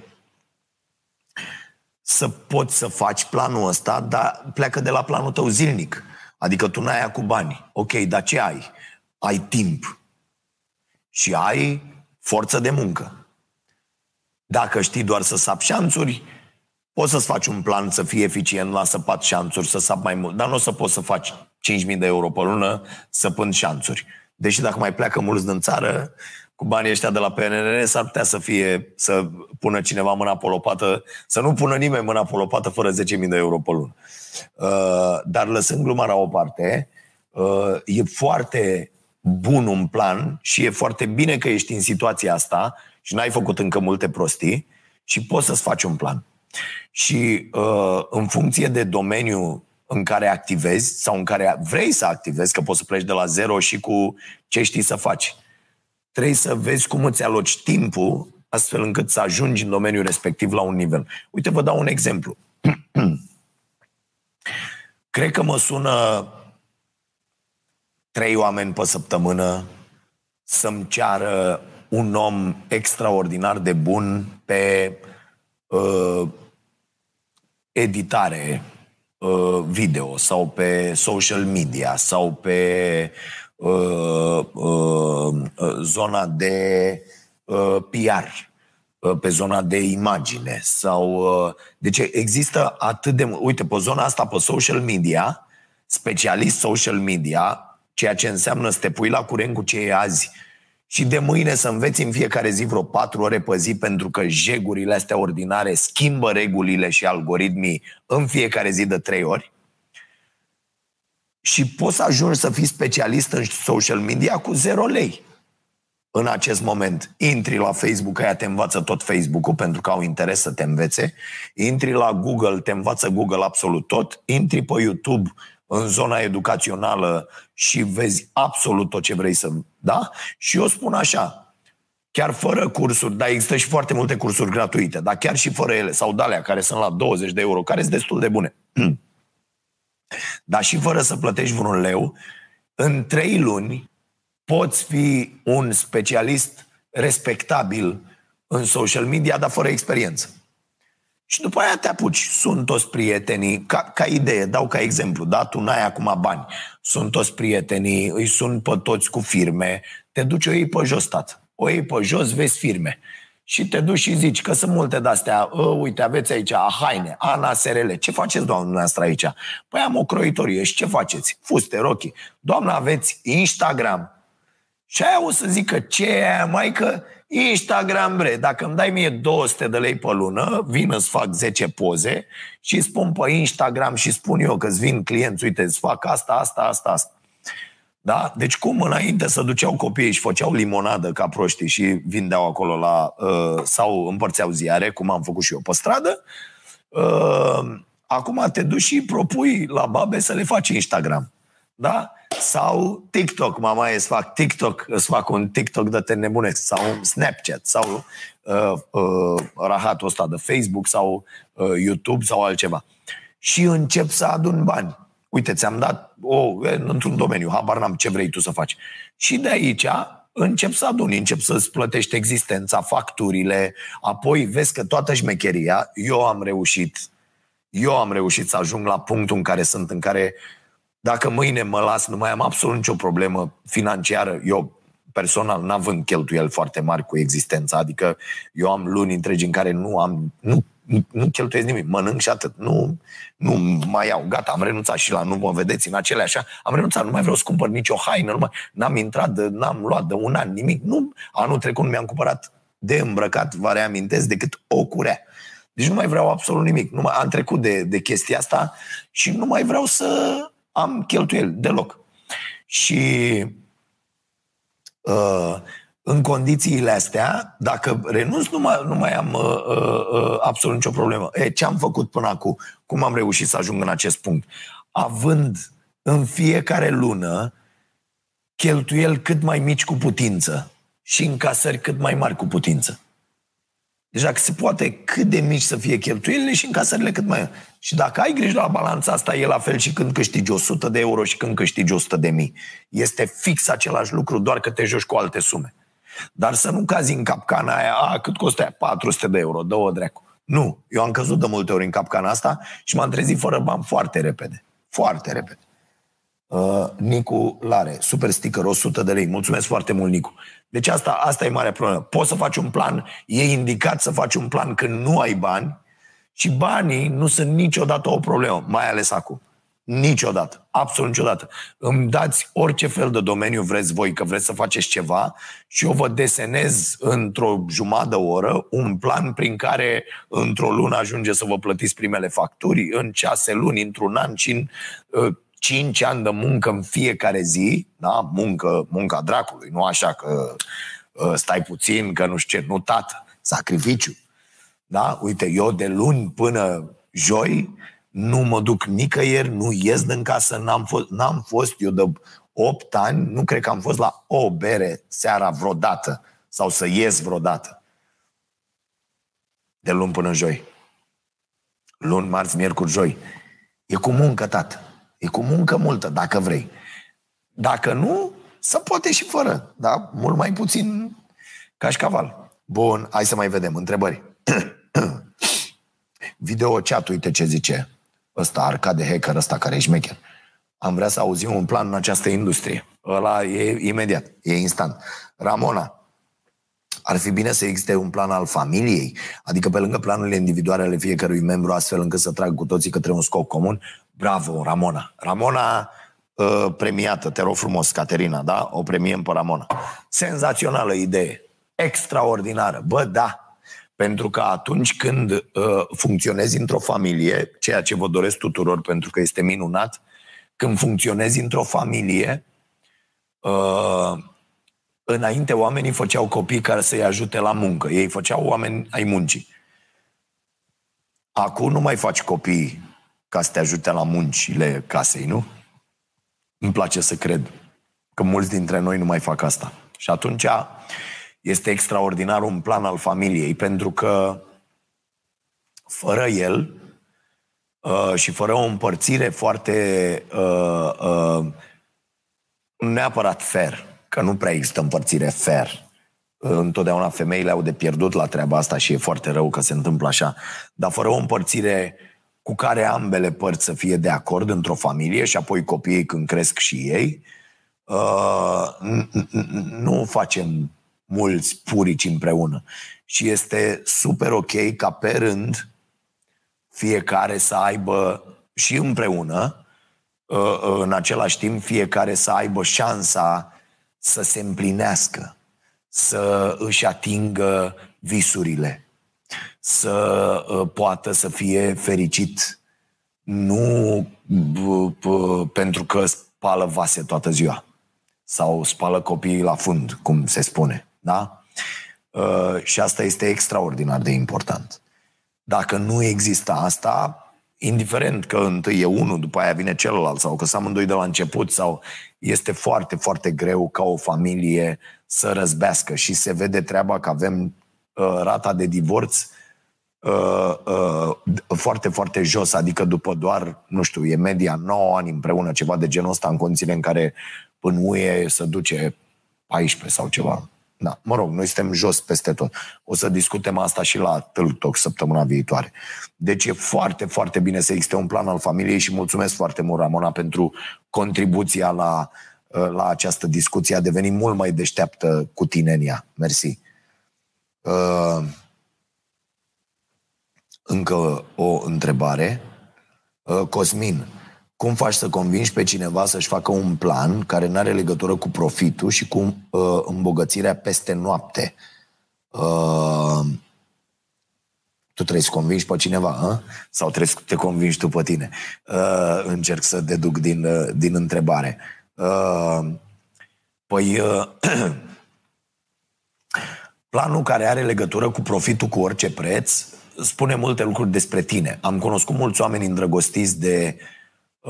să poți să faci planul ăsta, dar pleacă de la planul tău zilnic. Adică tu n-ai cu bani. Ok, dar ce ai? Ai timp. Și ai forță de muncă. Dacă știi doar să sap șanțuri, poți să-ți faci un plan să fii eficient la săpat șanțuri, să sap mai mult, dar nu o să poți să faci 5.000 de euro pe lună săpând șanțuri. Deși dacă mai pleacă mulți din țară, cu banii ăștia de la PNRR s-ar putea să fie, să pună cineva mâna pe lopată, să nu pună nimeni mâna pe lopată fără 10.000 de euro pe lună. Uh, dar lăsând gluma la o parte, uh, e foarte bun un plan și e foarte bine că ești în situația asta și n-ai făcut încă multe prostii și poți să-ți faci un plan. Și uh, în funcție de domeniu în care activezi sau în care vrei să activezi, că poți să pleci de la zero și cu ce știi să faci trebuie să vezi cum îți aloci timpul astfel încât să ajungi în domeniul respectiv la un nivel. Uite, vă dau un exemplu. Cred că mă sună trei oameni pe săptămână să-mi ceară un om extraordinar de bun pe uh, editare uh, video sau pe social media sau pe Uh, uh, uh, zona de uh, PR, uh, pe zona de imagine sau... Uh, deci există atât de... Uite, pe zona asta, pe social media, specialist social media, ceea ce înseamnă să te pui la curent cu ce e azi și de mâine să înveți în fiecare zi vreo patru ore pe zi pentru că jegurile astea ordinare schimbă regulile și algoritmii în fiecare zi de trei ori, și poți să ajungi să fii specialist în social media cu zero lei. În acest moment, intri la Facebook, aia te învață tot Facebook-ul pentru că au interes să te învețe. Intri la Google, te învață Google absolut tot. Intri pe YouTube în zona educațională și vezi absolut tot ce vrei să... Da? Și eu spun așa, chiar fără cursuri, dar există și foarte multe cursuri gratuite, dar chiar și fără ele, sau dalea care sunt la 20 de euro, care sunt destul de bune. Dar și fără să plătești vreun leu, în trei luni poți fi un specialist respectabil în social media, dar fără experiență. Și după aia te apuci. Sunt toți prietenii, ca, ca idee, dau ca exemplu, da? Tu n-ai acum bani. Sunt toți prietenii, îi sun pe toți cu firme, te duci, o iei pe jos, tată. O iei pe jos, vezi firme. Și te duci și zici că sunt multe de-astea, ă, uite, aveți aici haine, Ana SRL, ce faceți, doamna noastră, aici? Păi am o croitorie și ce faceți? Fuste, rochi. Doamna, aveți Instagram. Și aia o să zică, ce e aia, mai că Instagram, bre, dacă îmi dai mie 200 de lei pe lună, vin să fac 10 poze și spun pe Instagram și spun eu că îți vin clienți, uite, îți fac asta, asta, asta, asta. Da? Deci cum înainte să duceau copiii și făceau limonadă ca proștii și vindeau acolo la... Uh, sau împărțeau ziare, cum am făcut și eu pe stradă, uh, acum te duci și propui la babe să le faci Instagram. Da? Sau TikTok, mama îți fac TikTok, îți fac un TikTok de te nebunesc, sau un Snapchat, sau uh, uh, rahatul ăsta de Facebook, sau uh, YouTube, sau altceva. Și încep să adun bani. Uite, ți-am dat o, într-un domeniu, habar n-am ce vrei tu să faci. Și de aici încep să aduni, încep să-ți plătești existența, facturile, apoi vezi că toată șmecheria, eu am reușit, eu am reușit să ajung la punctul în care sunt, în care dacă mâine mă las, nu mai am absolut nicio problemă financiară. Eu personal n-având cheltuieli foarte mari cu existența, adică eu am luni întregi în care nu am, nu, nu cheltuiesc nimic, mănânc și atât. Nu, nu mai iau, gata, am renunțat și la nu mă vedeți în acele așa, am renunțat, nu mai vreau să cumpăr nicio haină, nu mai, n-am intrat, de, n-am luat de un an nimic, nu, anul trecut nu mi-am cumpărat de îmbrăcat, vă reamintesc, decât o curea. Deci nu mai vreau absolut nimic. Nu mai, am trecut de, de chestia asta și nu mai vreau să am cheltuieli deloc. Și uh, în condițiile astea, dacă renunț, nu mai, nu mai am uh, uh, uh, absolut nicio problemă. E, ce am făcut până acum? Cum am reușit să ajung în acest punct? Având în fiecare lună cheltuieli cât mai mici cu putință și încasări cât mai mari cu putință. Deci dacă se poate cât de mici să fie cheltuielile și încasările cât mai... Și dacă ai grijă la balanța asta, e la fel și când câștigi 100 de euro și când câștigi 100 de mii. Este fix același lucru, doar că te joci cu alte sume. Dar să nu cazi în capcana aia, a, cât costă aia? 400 de euro, două drecu. Nu, eu am căzut de multe ori în capcana asta și m-am trezit fără bani foarte repede. Foarte repede. Uh, Nicu Lare, super sticker, 100 de lei. Mulțumesc foarte mult, Nicu. Deci asta, asta e marea problemă. Poți să faci un plan, e indicat să faci un plan când nu ai bani și banii nu sunt niciodată o problemă, mai ales acum. Niciodată. Absolut niciodată. Îmi dați orice fel de domeniu vreți voi, că vreți să faceți ceva și eu vă desenez într-o jumătate de oră un plan prin care într-o lună ajunge să vă plătiți primele facturi, în șase luni, într-un an și în uh, cinci ani de muncă în fiecare zi, da? muncă, munca dracului, nu așa că uh, stai puțin, că nu știu ce, nu tată, sacrificiu. Da? Uite, eu de luni până joi nu mă duc nicăieri, nu ies din casă, n-am fost, n-am fost eu de 8 ani, nu cred că am fost la o bere seara vreodată sau să ies vreodată. De luni până joi. Luni, marți, miercuri, joi. E cu muncă, tată. E cu muncă multă, dacă vrei. Dacă nu, să poate și fără, da? Mult mai puțin cașcaval. Bun, hai să mai vedem. Întrebări. Video chat, uite ce zice ăsta, Arcade Hacker, ăsta care e șmecher. Am vrea să auzim un plan în această industrie. Ăla e imediat, e instant. Ramona, ar fi bine să existe un plan al familiei, adică pe lângă planurile individuale ale fiecărui membru, astfel încât să trag cu toții către un scop comun. Bravo, Ramona! Ramona uh, premiată, te rog frumos, Caterina, da? O premiem pe Ramona. Senzațională idee, extraordinară. Bă, da, pentru că atunci când uh, funcționezi într-o familie, ceea ce vă doresc tuturor pentru că este minunat, când funcționezi într-o familie, uh, înainte oamenii făceau copii care să-i ajute la muncă. Ei făceau oameni ai muncii. Acum nu mai faci copii ca să te ajute la muncile casei, nu? Îmi place să cred că mulți dintre noi nu mai fac asta. Și atunci este extraordinar un plan al familiei, pentru că fără el uh, și fără o împărțire foarte uh, uh, neapărat fair, că nu prea există împărțire fair întotdeauna femeile au de pierdut la treaba asta și e foarte rău că se întâmplă așa. Dar fără o împărțire cu care ambele părți să fie de acord într-o familie și apoi copiii când cresc și ei, uh, nu facem mulți purici împreună. Și este super ok ca pe rând fiecare să aibă și împreună, uh, în același timp, fiecare să aibă șansa să se împlinească, să își atingă visurile, să uh, poată să fie fericit, nu pentru că spală vase toată ziua sau spală copiii la fund, cum se spune. Da? Uh, și asta este extraordinar de important. Dacă nu există asta, indiferent că întâi e unul, după aia vine celălalt sau că sunt amândoi de la început sau este foarte, foarte greu ca o familie să răzbească și se vede treaba că avem uh, rata de divorț uh, uh, foarte, foarte jos, adică după doar, nu știu, e media 9 ani împreună, ceva de genul ăsta în condițiile în care în UE să duce 14 sau ceva. Da, mă rog, noi suntem jos peste tot. O să discutăm asta și la Tâltoc săptămâna viitoare. Deci e foarte, foarte bine să existe un plan al familiei și mulțumesc foarte mult, Ramona, pentru contribuția la, la această discuție. A devenit mult mai deșteaptă cu tinenia. Mersi. Uh, încă o întrebare. Uh, Cosmin, cum faci să convingi pe cineva să-și facă un plan care nu are legătură cu profitul și cu uh, îmbogățirea peste noapte? Uh, tu trebuie să convingi pe cineva, a? sau trebuie să te convingi tu pe tine? Uh, încerc să deduc din, uh, din întrebare. Uh, păi, uh, planul care are legătură cu profitul cu orice preț spune multe lucruri despre tine. Am cunoscut mulți oameni îndrăgostiți de uh, Uh,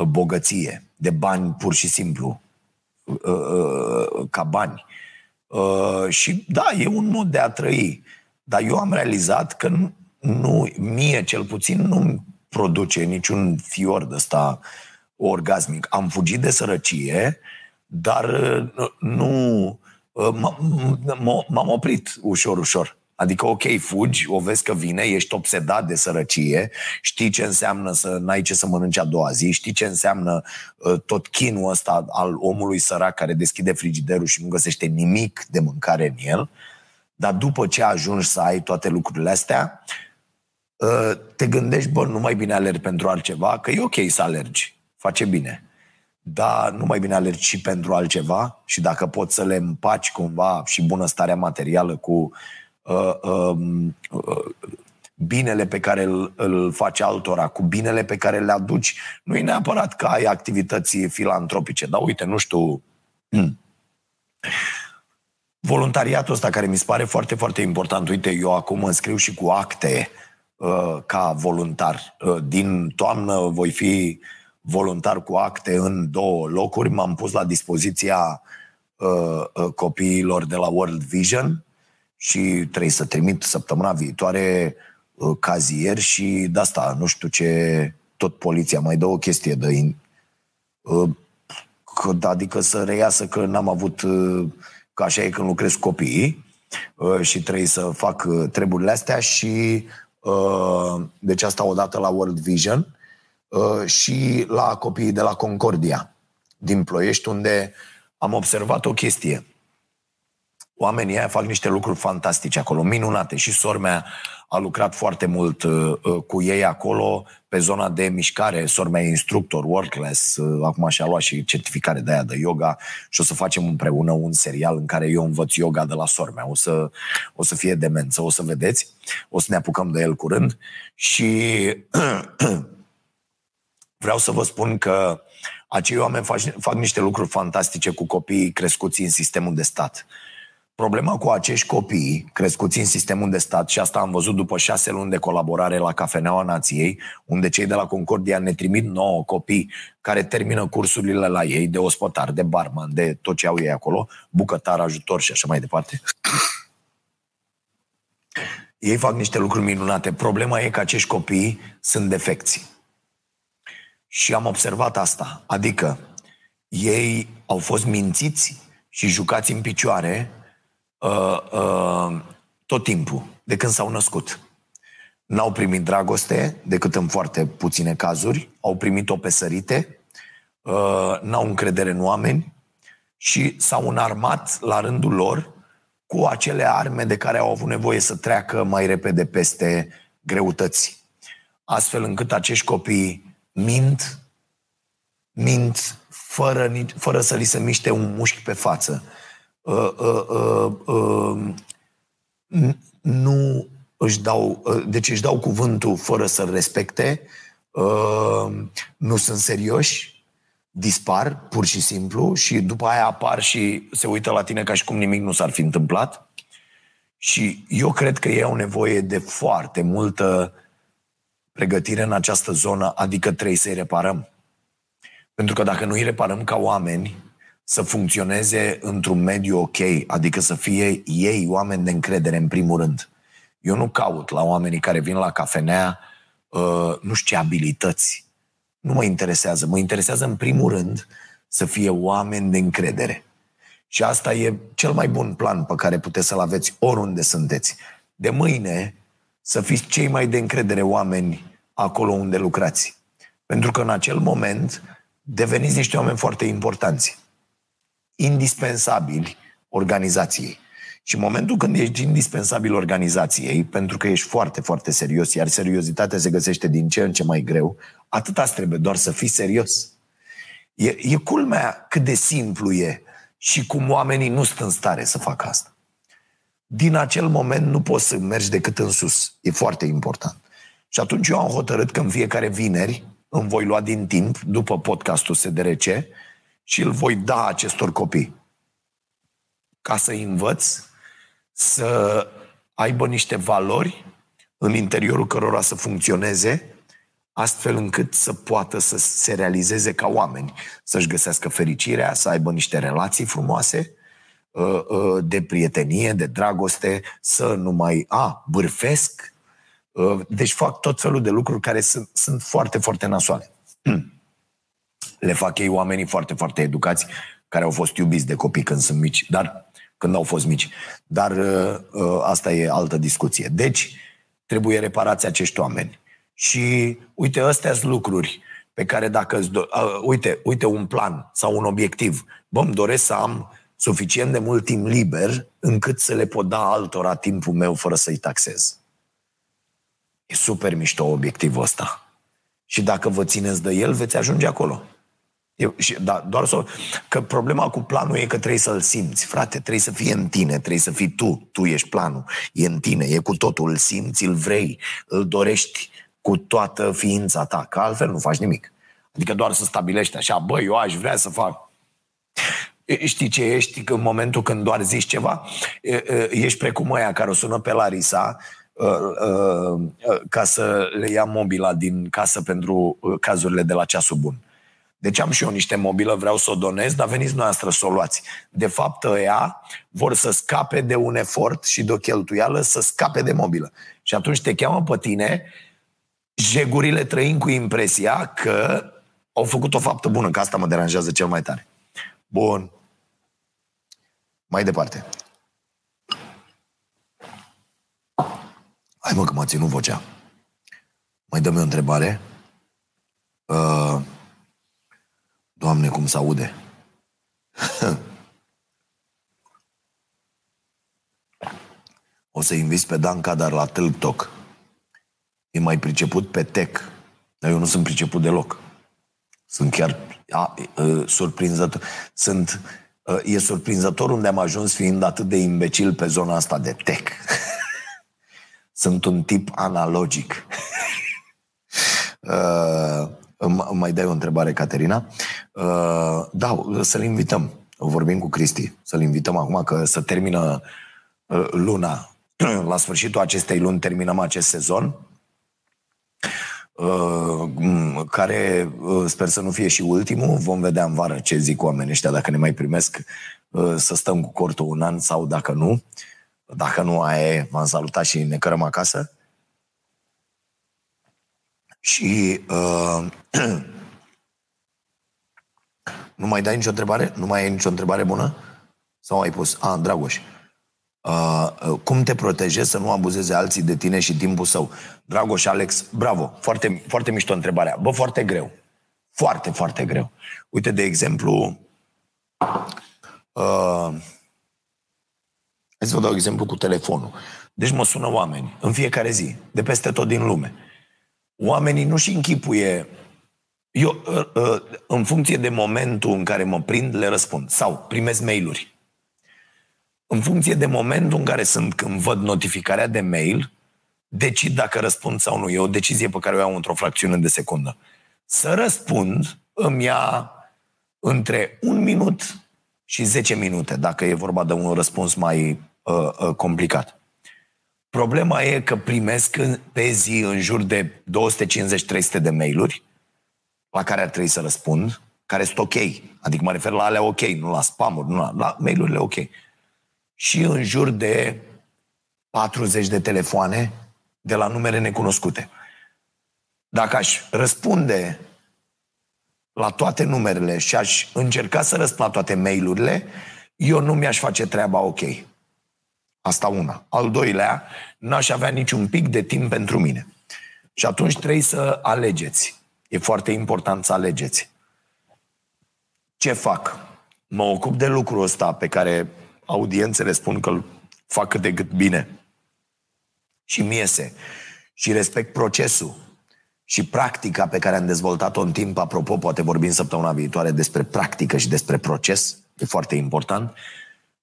bogăție, de bani pur și simplu, uh, uh, ca bani. Și da, e un mod de a trăi. Dar eu am realizat că nu, nu mie cel puțin nu produce niciun fior de ăsta orgasmic. Am fugit de sărăcie, dar nu m-am oprit ușor, ușor. Adică, ok, fugi, o vezi că vine, ești obsedat de sărăcie, știi ce înseamnă să n-ai ce să mănânci a doua zi, știi ce înseamnă uh, tot chinul ăsta al omului sărac care deschide frigiderul și nu găsește nimic de mâncare în el, dar după ce ajungi să ai toate lucrurile astea, uh, te gândești, bă, nu mai bine alergi pentru altceva, că e ok să alergi, face bine. Dar nu mai bine alergi și pentru altceva și dacă poți să le împaci cumva și bunăstarea materială cu uh, uh, um, uh, binele pe care îl, îl faci altora, cu binele pe care le aduci. Nu e neapărat că ai activități filantropice, dar uite, nu știu, hmm. voluntariatul ăsta care mi se pare foarte, foarte important. Uite, eu acum înscriu și cu acte uh, ca voluntar. Uh, din toamnă voi fi voluntar cu acte în două locuri. M-am pus la dispoziția uh, uh, copiilor de la World Vision și trebuie să trimit săptămâna viitoare uh, cazier și de asta, nu știu ce, tot poliția mai dă o chestie de... Uh, că, adică să reiasă că n-am avut... Uh, că așa e când lucrez copiii și trebuie să fac treburile astea și deci asta odată la World Vision și la copiii de la Concordia din Ploiești, unde am observat o chestie oamenii aia fac niște lucruri fantastice acolo, minunate. Și sor mea a lucrat foarte mult uh, uh, cu ei acolo pe zona de mișcare. Sor mea e instructor, world class, uh, acum și-a luat și certificare de aia de yoga și o să facem împreună un serial în care eu învăț yoga de la sor mea. O să, o să fie demență, o să vedeți. O să ne apucăm de el curând. Și vreau să vă spun că acei oameni fac, fac niște lucruri fantastice cu copiii crescuți în sistemul de stat. Problema cu acești copii crescuți în sistemul de stat, și asta am văzut după șase luni de colaborare la Cafeneaua Nației, unde cei de la Concordia ne trimit nouă copii care termină cursurile la ei de ospătar, de barman, de tot ce au ei acolo, bucătar, ajutor și așa mai departe. Ei fac niște lucruri minunate. Problema e că acești copii sunt defecți. Și am observat asta. Adică ei au fost mințiți și jucați în picioare uh, uh, tot timpul, de când s-au născut. N-au primit dragoste, decât în foarte puține cazuri, au primit-o pe sărite, uh, n-au încredere în oameni și s-au înarmat la rândul lor cu acele arme de care au avut nevoie să treacă mai repede peste greutăți. Astfel încât acești copii mint, mint fără, fără să li se miște un mușchi pe față. Uh, uh, uh, uh, nu își dau, uh, deci își dau cuvântul fără să-l respecte, uh, nu sunt serioși, dispar pur și simplu și după aia apar și se uită la tine ca și cum nimic nu s-ar fi întâmplat. Și eu cred că ei au nevoie de foarte multă pregătire în această zonă, adică trebuie să-i reparăm. Pentru că dacă nu îi reparăm ca oameni, să funcționeze într-un mediu ok, adică să fie ei oameni de încredere în primul rând. Eu nu caut la oamenii care vin la cafenea uh, nu știu ce abilități. Nu mă interesează. Mă interesează în primul rând să fie oameni de încredere. Și asta e cel mai bun plan pe care puteți să-l aveți oriunde sunteți. De mâine să fiți cei mai de încredere oameni acolo unde lucrați. Pentru că în acel moment deveniți niște oameni foarte importanți, indispensabili organizației. Și în momentul când ești indispensabil organizației, pentru că ești foarte, foarte serios, iar seriozitatea se găsește din ce în ce mai greu, atât asta trebuie, doar să fii serios. E, e culmea cât de simplu e și cum oamenii nu sunt în stare să facă asta. Din acel moment nu poți să mergi decât în sus. E foarte important. Și atunci eu am hotărât că în fiecare vineri îmi voi lua din timp, după podcastul SDRC, și îl voi da acestor copii. Ca să învăț să aibă niște valori în interiorul cărora să funcționeze, astfel încât să poată să se realizeze ca oameni, să-și găsească fericirea, să aibă niște relații frumoase, uh, uh, de prietenie, de dragoste, să nu mai, a, bârfesc. Uh, deci fac tot felul de lucruri care sunt, sunt foarte, foarte nasoale. Le fac ei oamenii foarte, foarte educați, care au fost iubiți de copii când sunt mici, dar când au fost mici. Dar asta e altă discuție. Deci, trebuie reparați acești oameni. Și uite, astea sunt lucruri pe care dacă îți do- uh, uite, uite un plan sau un obiectiv. Bă, îmi doresc să am suficient de mult timp liber încât să le pot da altora timpul meu fără să-i taxez. E super mișto obiectivul ăsta. Și dacă vă țineți de el, veți ajunge acolo. E, și, da, doar să, că problema cu planul e că trebuie să-l simți, frate, trebuie să fie în tine, trebuie să fii tu, tu ești planul, e în tine, e cu totul, îl simți, îl vrei, îl dorești, cu toată ființa ta, că altfel nu faci nimic. Adică doar să stabilești așa, băi, eu aș vrea să fac. Știi ce ești în momentul când doar zici ceva? Ești precum ăia care o sună pe Larisa ca să le ia mobila din casă pentru cazurile de la ceasul bun. Deci am și eu niște mobilă, vreau să o donez, dar veniți noastră să o luați. De fapt, ăia vor să scape de un efort și de o cheltuială, să scape de mobilă. Și atunci te cheamă pe tine jegurile trăind cu impresia că au făcut o faptă bună, că asta mă deranjează cel mai tare. Bun. Mai departe. Hai mă că m-a ținut vocea. Mai dăm o întrebare. Uh, Doamne, cum se aude. o să inviți pe Dan Cadar la Talk e mai priceput pe tech, dar eu nu sunt priceput deloc. Sunt chiar a, a, surprinzător. Sunt, a, e surprinzător unde am ajuns fiind atât de imbecil pe zona asta de tech. sunt un tip analogic. uh, mai dai o întrebare, Caterina? Uh, da, să-l invităm. Vorbim cu Cristi. Să-l invităm acum că să termină uh, luna. La sfârșitul acestei luni terminăm acest sezon Uh, care uh, sper să nu fie și ultimul. Vom vedea în vară ce zic oamenii ăștia, dacă ne mai primesc uh, să stăm cu cortul un an sau dacă nu. Dacă nu, aia v-am salutat și ne cărăm acasă. Și uh, nu mai dai nicio întrebare? Nu mai ai nicio întrebare bună? Sau ai pus? A, Dragoș. Uh, uh, cum te protejezi să nu abuzeze alții de tine și timpul său? Dragoș, Alex, bravo, foarte, foarte mișto întrebarea. Bă, foarte greu. Foarte, foarte greu. Uite, de exemplu, uh, hai să vă dau exemplu cu telefonul. Deci mă sună oameni în fiecare zi, de peste tot din lume. Oamenii nu-și închipuie eu, uh, uh, în funcție de momentul în care mă prind, le răspund. Sau primesc mail-uri. În funcție de momentul în care sunt, când văd notificarea de mail, decid dacă răspund sau nu. E o decizie pe care o iau într-o fracțiune de secundă. Să răspund îmi ia între un minut și 10 minute, dacă e vorba de un răspuns mai uh, uh, complicat. Problema e că primesc pe zi în jur de 250-300 de mail-uri la care ar trebui să răspund, care sunt ok. Adică mă refer la alea ok, nu la spam nu la, la mail-urile ok. Și în jur de 40 de telefoane de la numere necunoscute. Dacă aș răspunde la toate numerele și aș încerca să răspund la toate mail-urile, eu nu mi-aș face treaba ok. Asta una. Al doilea, n-aș avea niciun pic de timp pentru mine. Și atunci trebuie să alegeți. E foarte important să alegeți. Ce fac? Mă ocup de lucrul ăsta pe care audiențele spun că îl fac cât de cât bine. Și mi iese. Și respect procesul și practica pe care am dezvoltat-o în timp. Apropo, poate vorbim săptămâna viitoare despre practică și despre proces. E foarte important.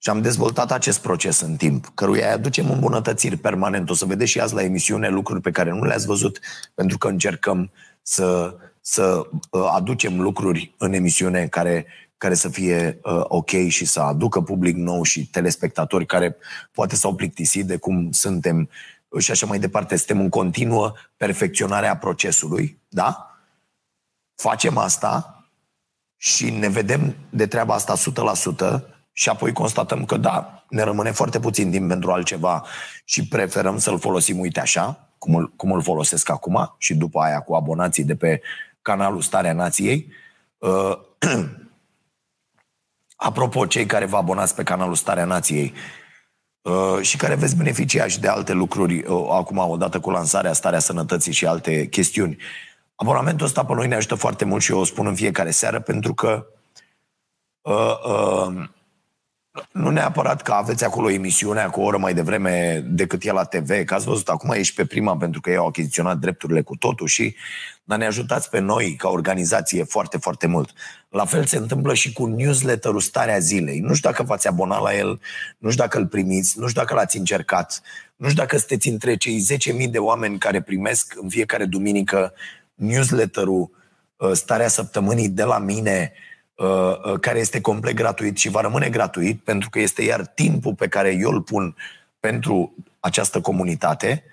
Și am dezvoltat acest proces în timp, căruia îi aducem îmbunătățiri permanent. O să vedeți și azi la emisiune lucruri pe care nu le-ați văzut, pentru că încercăm să, să uh, aducem lucruri în emisiune care, care să fie uh, ok și să aducă public nou și telespectatori care poate s-au plictisit de cum suntem și așa mai departe. Suntem în continuă perfecționare a procesului, da? Facem asta și ne vedem de treaba asta 100% și apoi constatăm că da, ne rămâne foarte puțin timp pentru altceva și preferăm să-l folosim, uite așa, cum îl, cum îl folosesc acum și după aia cu abonații de pe canalul Starea Nației. Uh, apropo, cei care vă abonați pe canalul Starea Nației uh, și care veți beneficia și de alte lucruri uh, acum, odată cu lansarea Starea Sănătății și alte chestiuni, abonamentul ăsta pe noi ne ajută foarte mult și eu o spun în fiecare seară pentru că uh, uh, nu neapărat că aveți acolo emisiunea cu o oră mai devreme decât e la TV, că ați văzut, acum ești pe prima pentru că ei au achiziționat drepturile cu totul și dar ne ajutați pe noi ca organizație foarte, foarte mult. La fel se întâmplă și cu newsletterul Starea Zilei. Nu știu dacă v-ați abonat la el, nu știu dacă îl primiți, nu știu dacă l-ați încercat, nu știu dacă sunteți între cei 10.000 de oameni care primesc în fiecare duminică newsletterul uh, Starea Săptămânii de la mine, Uh, uh, care este complet gratuit și va rămâne gratuit pentru că este iar timpul pe care eu îl pun pentru această comunitate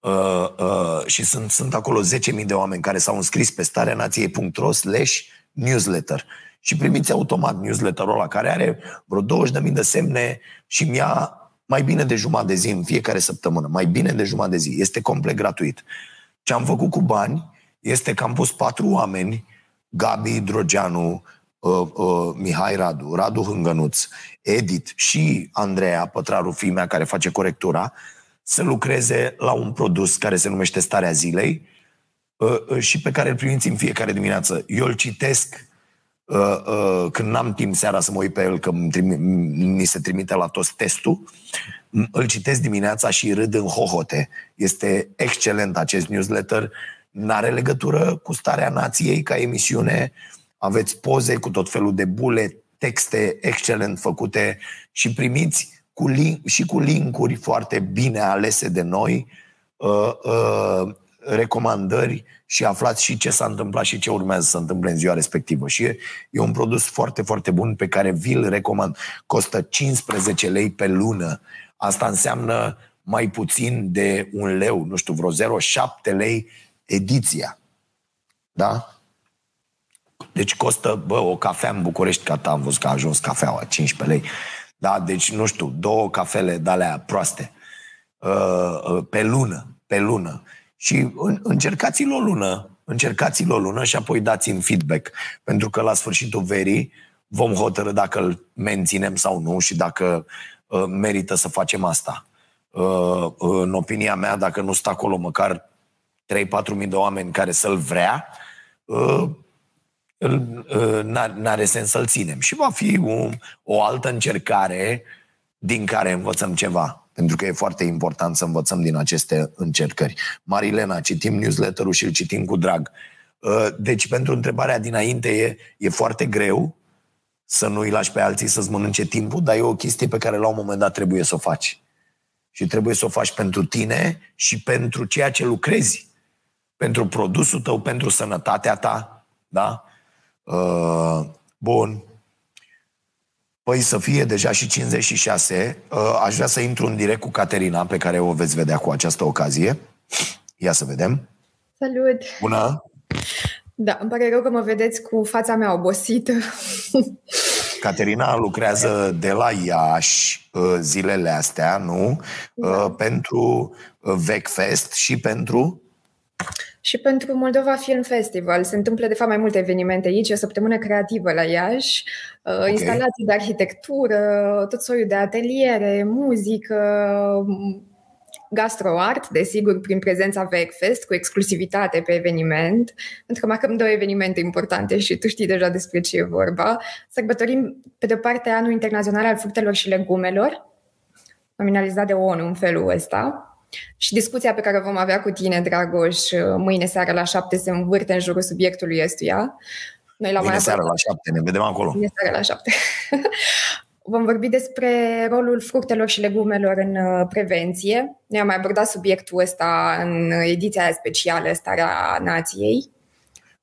uh, și sunt, sunt acolo 10.000 de oameni care s-au înscris pe stareanației.ro slash newsletter și primiți automat newsletterul ăla care are vreo 20.000 de semne și mi-a mai bine de jumătate de zi în fiecare săptămână, mai bine de jumătate de zi. Este complet gratuit. Ce am făcut cu bani este că am pus patru oameni, Gabi Drogeanu, uh, uh, Mihai Radu, Radu Hângănuț, Edit și Andreea Pătraru, mea care face corectura, să lucreze la un produs care se numește Starea Zilei uh, uh, și pe care îl primiți în fiecare dimineață. Eu îl citesc uh, uh, când n-am timp seara să mă uit pe el, că mi se trimite la toți testul, îl citesc dimineața și râd în hohote. Este excelent acest newsletter, n-are legătură cu starea nației ca emisiune, uh, aveți poze cu tot felul de bule, texte excelent făcute și primiți cu link, și cu linkuri foarte bine alese de noi, uh, uh, recomandări și aflați și ce s-a întâmplat și ce urmează să întâmple în ziua respectivă. Și e, e un produs foarte, foarte bun pe care vi-l recomand. Costă 15 lei pe lună. Asta înseamnă mai puțin de un leu, nu știu, vreo 0,7 lei ediția. Da? Deci costă, bă, o cafea în București, ca am văzut că a ajuns cafeaua, 15 lei. Da, deci, nu știu, două cafele de-alea proaste uh, uh, pe lună, pe lună. Și încercați-l o lună, încercați-l o lună și apoi dați-mi feedback. Pentru că la sfârșitul verii vom hotărâ dacă îl menținem sau nu și dacă uh, merită să facem asta. Uh, în opinia mea, dacă nu stă acolo măcar 3-4 mii de oameni care să-l vrea, uh, uh, n-are sens să-l ținem. Și va fi o, o altă încercare din care învățăm ceva. Pentru că e foarte important să învățăm din aceste încercări. Marilena, citim newsletter-ul și îl citim cu drag. Deci, pentru întrebarea dinainte, e, e foarte greu să nu îi lași pe alții să-ți mănânce timpul, dar e o chestie pe care la un moment dat trebuie să o faci. Și trebuie să o faci pentru tine și pentru ceea ce lucrezi. Pentru produsul tău, pentru sănătatea ta. Da? Uh, bun. Păi să fie deja și 56. Uh, aș vrea să intru în direct cu Caterina, pe care o veți vedea cu această ocazie. Ia să vedem. Salut! Bună! Da, îmi pare rău că mă vedeți cu fața mea obosită. Caterina lucrează de la Iași uh, zilele astea, nu? Da. Uh, pentru uh, VecFest și pentru? Și pentru Moldova Film Festival. Se întâmplă, de fapt, mai multe evenimente aici. O săptămână creativă la Iași, okay. instalații de arhitectură, tot soiul de ateliere, muzică, gastroart, desigur, prin prezența VecFest, cu exclusivitate pe eveniment, pentru că marcăm două evenimente importante și tu știi deja despre ce e vorba. Sărbătorim, pe de-o parte, Anul Internațional al Fructelor și Legumelor, nominalizat de ONU în felul ăsta, și discuția pe care o vom avea cu tine, Dragoș, mâine seara la șapte se învârte în jurul subiectului ăstuia. Noi la mâine seara la șapte, ne vedem acolo. Mâine seara la șapte. Vom vorbi despre rolul fructelor și legumelor în uh, prevenție. Ne am mai abordat subiectul ăsta în ediția specială Starea Nației.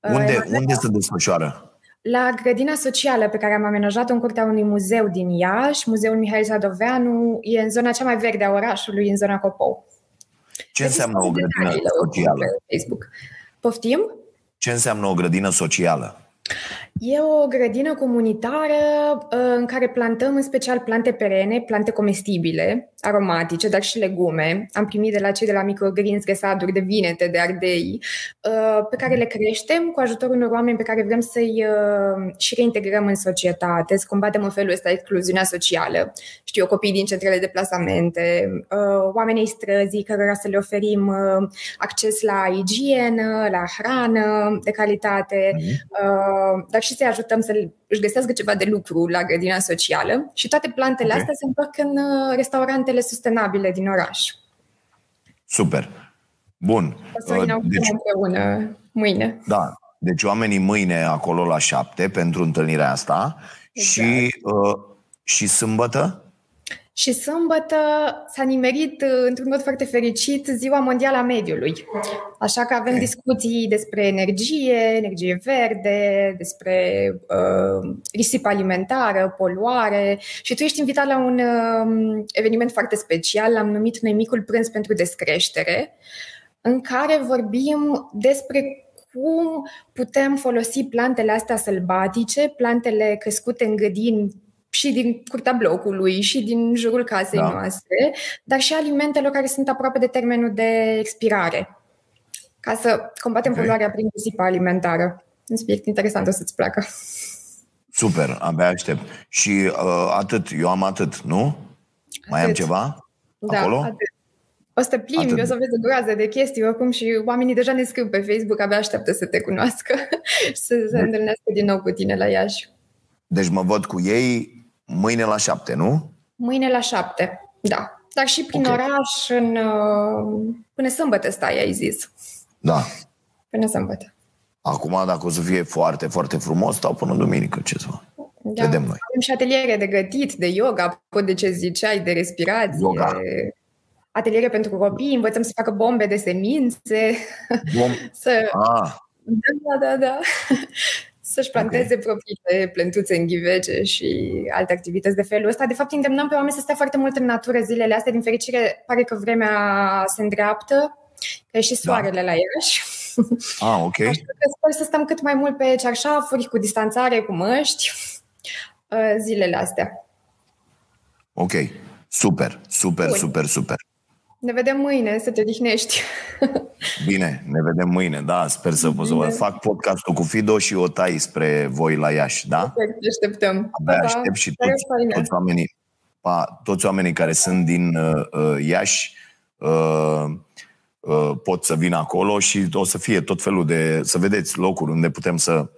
Unde, uh, unde se desfășoară? La grădina socială pe care am amenajat-o în curtea unui muzeu din Iași, Muzeul Mihail Sadoveanu, e în zona cea mai verde a orașului, în zona Copou. Ce deci înseamnă o grădină socială? Facebook. Poftim? Ce înseamnă o grădină socială? E o grădină comunitară uh, în care plantăm în special plante perene, plante comestibile, aromatice, dar și legume. Am primit de la cei de la microgreens ghesaduri de vinete, de ardei, uh, pe care le creștem cu ajutorul unor oameni pe care vrem să-i uh, și reintegrăm în societate, să combatem în felul ăsta excluziunea socială. Știu, copii din centrele de plasamente, oamenii străzii cărora să le oferim acces la igienă, la hrană de calitate, mm-hmm. dar și să-i ajutăm să își găsească ceva de lucru la grădina socială și toate plantele okay. astea se întorc în uh, restaurantele sustenabile din oraș. Super. Bun. O să uh, deci, împreună mâine. Da. Deci oamenii mâine acolo la șapte pentru întâlnirea asta exact. și, uh, și sâmbătă? Și sâmbătă s-a nimerit, uh, într-un mod foarte fericit, Ziua Mondială a Mediului. Așa că avem discuții despre energie, energie verde, despre uh, risipă alimentară, poluare și tu ești invitat la un uh, eveniment foarte special, l-am numit noi Micul Prânz pentru Descreștere, în care vorbim despre cum putem folosi plantele astea sălbatice, plantele crescute în grădini și din curtea blocului și din jurul casei da. noastre, dar și alimentelor care sunt aproape de termenul de expirare, ca să combatem okay. poluarea prin risipă alimentară. Un subiect interesant, o să-ți placă. Super, abia aștept. Și uh, atât, eu am atât, nu? Atât. Mai am ceva da, acolo? Atât. O să te plimbi, atât. o să vezi o groază de chestii oricum și oamenii deja ne scriu pe Facebook, abia așteaptă să te cunoască și să se deci- întâlnească din nou cu tine la Iași. Deci mă văd cu ei Mâine la șapte, nu? Mâine la șapte, da. Dar și prin okay. oraș în, uh, până sâmbătă stai, ai zis. Da. Până sâmbătă. Acum, dacă o să fie foarte, foarte frumos, stau până duminică, ce să da. Vedem noi. Avem și ateliere de gătit, de yoga, pot de ce ziceai, de respirație. Yoga. Ateliere pentru copii, învățăm să facă bombe de semințe. Bom... să... Ah. Da, da, da să-și planteze okay. propriile plântuțe în ghivece și alte activități de felul ăsta. De fapt, îndemnăm pe oameni să stea foarte mult în natură zilele astea. Din fericire, pare că vremea se îndreaptă, că e și da. soarele da. la Iași. Ah, ok. Așa că sper să stăm cât mai mult pe cearșafuri, cu distanțare, cu măști, uh, zilele astea. Ok. Super, super, Bun. super, super. Ne vedem mâine, să te odihnești. Bine, ne vedem mâine, da, sper să, să vă fac podcastul cu Fido și o tai spre voi la Iași, da? Perfect, așteptăm. Abia aștept și toți, toți oamenii. pa, toți oamenii care sunt din uh, uh, Iași uh, uh, pot să vină acolo și o să fie tot felul de, să vedeți locuri unde putem să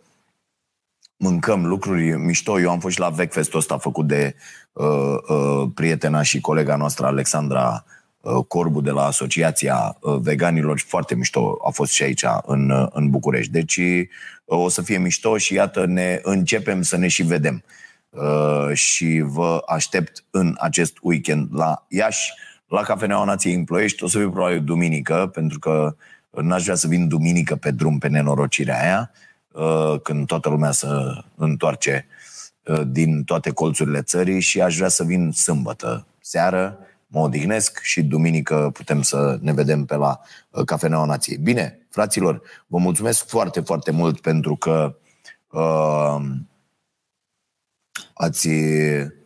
mâncăm lucruri mișto. Eu am fost și la Vecfestul ăsta făcut de uh, uh, prietena și colega noastră Alexandra uh, Corbu de la Asociația uh, Veganilor și foarte mișto a fost și aici în, uh, în București. Deci uh, o să fie mișto și iată ne începem să ne și vedem. Uh, și vă aștept în acest weekend la Iași, la Cafeneaua Nației în Ploiești. O să fiu probabil duminică, pentru că n-aș vrea să vin duminică pe drum pe nenorocirea aia. Uh, când toată lumea se întoarce uh, din toate colțurile țării și aș vrea să vin sâmbătă seară, mă odihnesc și duminică putem să ne vedem pe la uh, Cafeneaua Nației. Bine, fraților, vă mulțumesc foarte, foarte mult pentru că uh, ați Ah,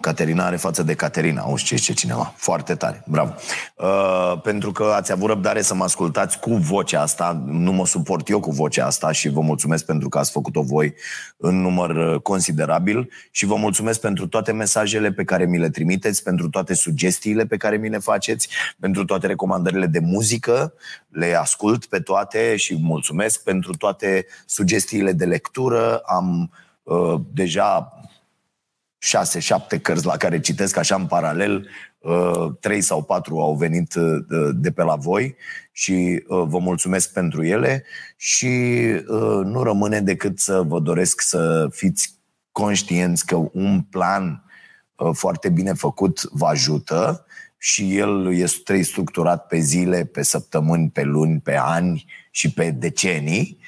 Caterina are față de Caterina, auzi ce ce cineva. Foarte tare, bravo. Uh, pentru că ați avut răbdare să mă ascultați cu vocea asta, nu mă suport eu cu vocea asta și vă mulțumesc pentru că ați făcut-o voi în număr uh, considerabil și vă mulțumesc pentru toate mesajele pe care mi le trimiteți, pentru toate sugestiile pe care mi le faceți, pentru toate recomandările de muzică, le ascult pe toate și mulțumesc pentru toate sugestiile de lectură. Am uh, deja șase, șapte cărți la care citesc așa în paralel, uh, trei sau patru au venit uh, de pe la voi și uh, vă mulțumesc pentru ele și nu rămâne decât să vă doresc să fiți conștienți că un plan foarte bine făcut vă ajută și el este structurat pe zile, pe săptămâni, pe luni, pe ani și pe decenii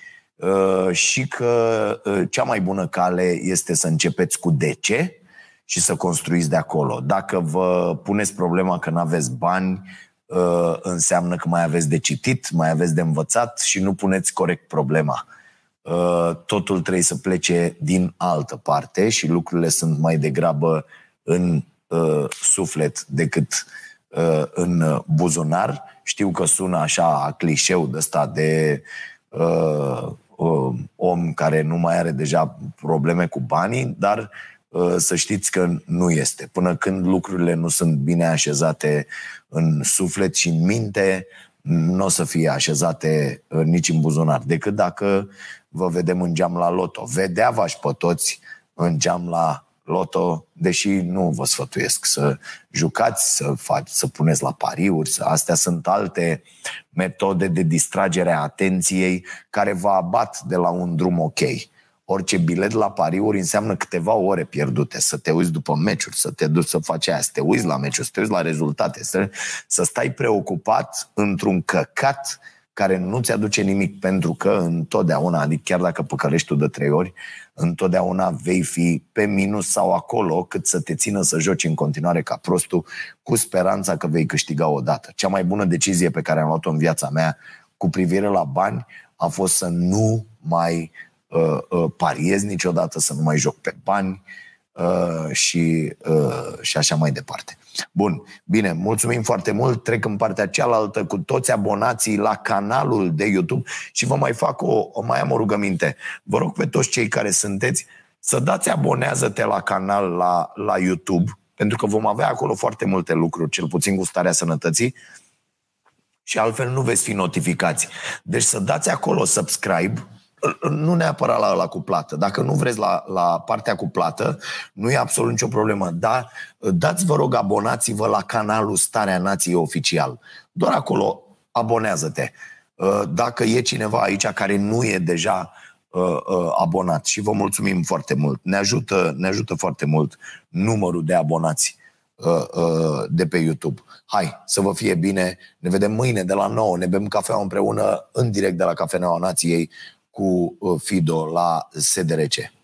și că cea mai bună cale este să începeți cu de ce și să construiți de acolo. Dacă vă puneți problema că nu aveți bani, uh, înseamnă că mai aveți de citit, mai aveți de învățat și nu puneți corect problema. Uh, totul trebuie să plece din altă parte și lucrurile sunt mai degrabă în uh, suflet decât în buzunar. Știu că sună așa clișeu de ăsta de uh, uh, om care nu mai are deja probleme cu banii, dar uh, Uh, să știți că nu este. Până când lucrurile nu sunt bine așezate în suflet și în minte, nu o să fie așezate uh, nici în buzunar, decât dacă vă vedem în geam la loto. Vedea v pe toți în geam la loto, deși nu vă sfătuiesc să jucați, să, faci, să puneți la pariuri, să, astea sunt alte metode de distragere a atenției care vă abat de la un drum ok orice bilet la pariuri înseamnă câteva ore pierdute, să te uiți după meciuri, să te duci să faci aia, să te uiți la meciuri, să te uiți la rezultate, să, să stai preocupat într-un căcat care nu ți aduce nimic, pentru că întotdeauna, adică chiar dacă păcălești tu de trei ori, întotdeauna vei fi pe minus sau acolo cât să te țină să joci în continuare ca prostul cu speranța că vei câștiga o dată. Cea mai bună decizie pe care am luat-o în viața mea cu privire la bani a fost să nu mai uh, uh, pariez niciodată, să nu mai joc pe bani uh, și, uh, și așa mai departe. Bun, bine, mulțumim foarte mult. Trec în partea cealaltă cu toți abonații la canalul de YouTube și vă mai fac o, o mai am o rugăminte. Vă rog pe toți cei care sunteți să dați abonează-te la canal la, la YouTube, pentru că vom avea acolo foarte multe lucruri, cel puțin cu starea sănătății, și altfel nu veți fi notificați. Deci să dați acolo subscribe, nu neapărat la, la cu plată. Dacă nu vreți la, la partea cu plată, nu e absolut nicio problemă. Dar dați, vă rog, abonați-vă la canalul Starea Nației Oficial. Doar acolo abonează-te. Uh, dacă e cineva aici care nu e deja uh, uh, abonat și vă mulțumim foarte mult. Ne ajută, ne ajută foarte mult numărul de abonați de pe YouTube. Hai, să vă fie bine. Ne vedem mâine de la 9. Ne bem cafea împreună în direct de la Cafeneaua Nației cu uh, Fido la SDRC.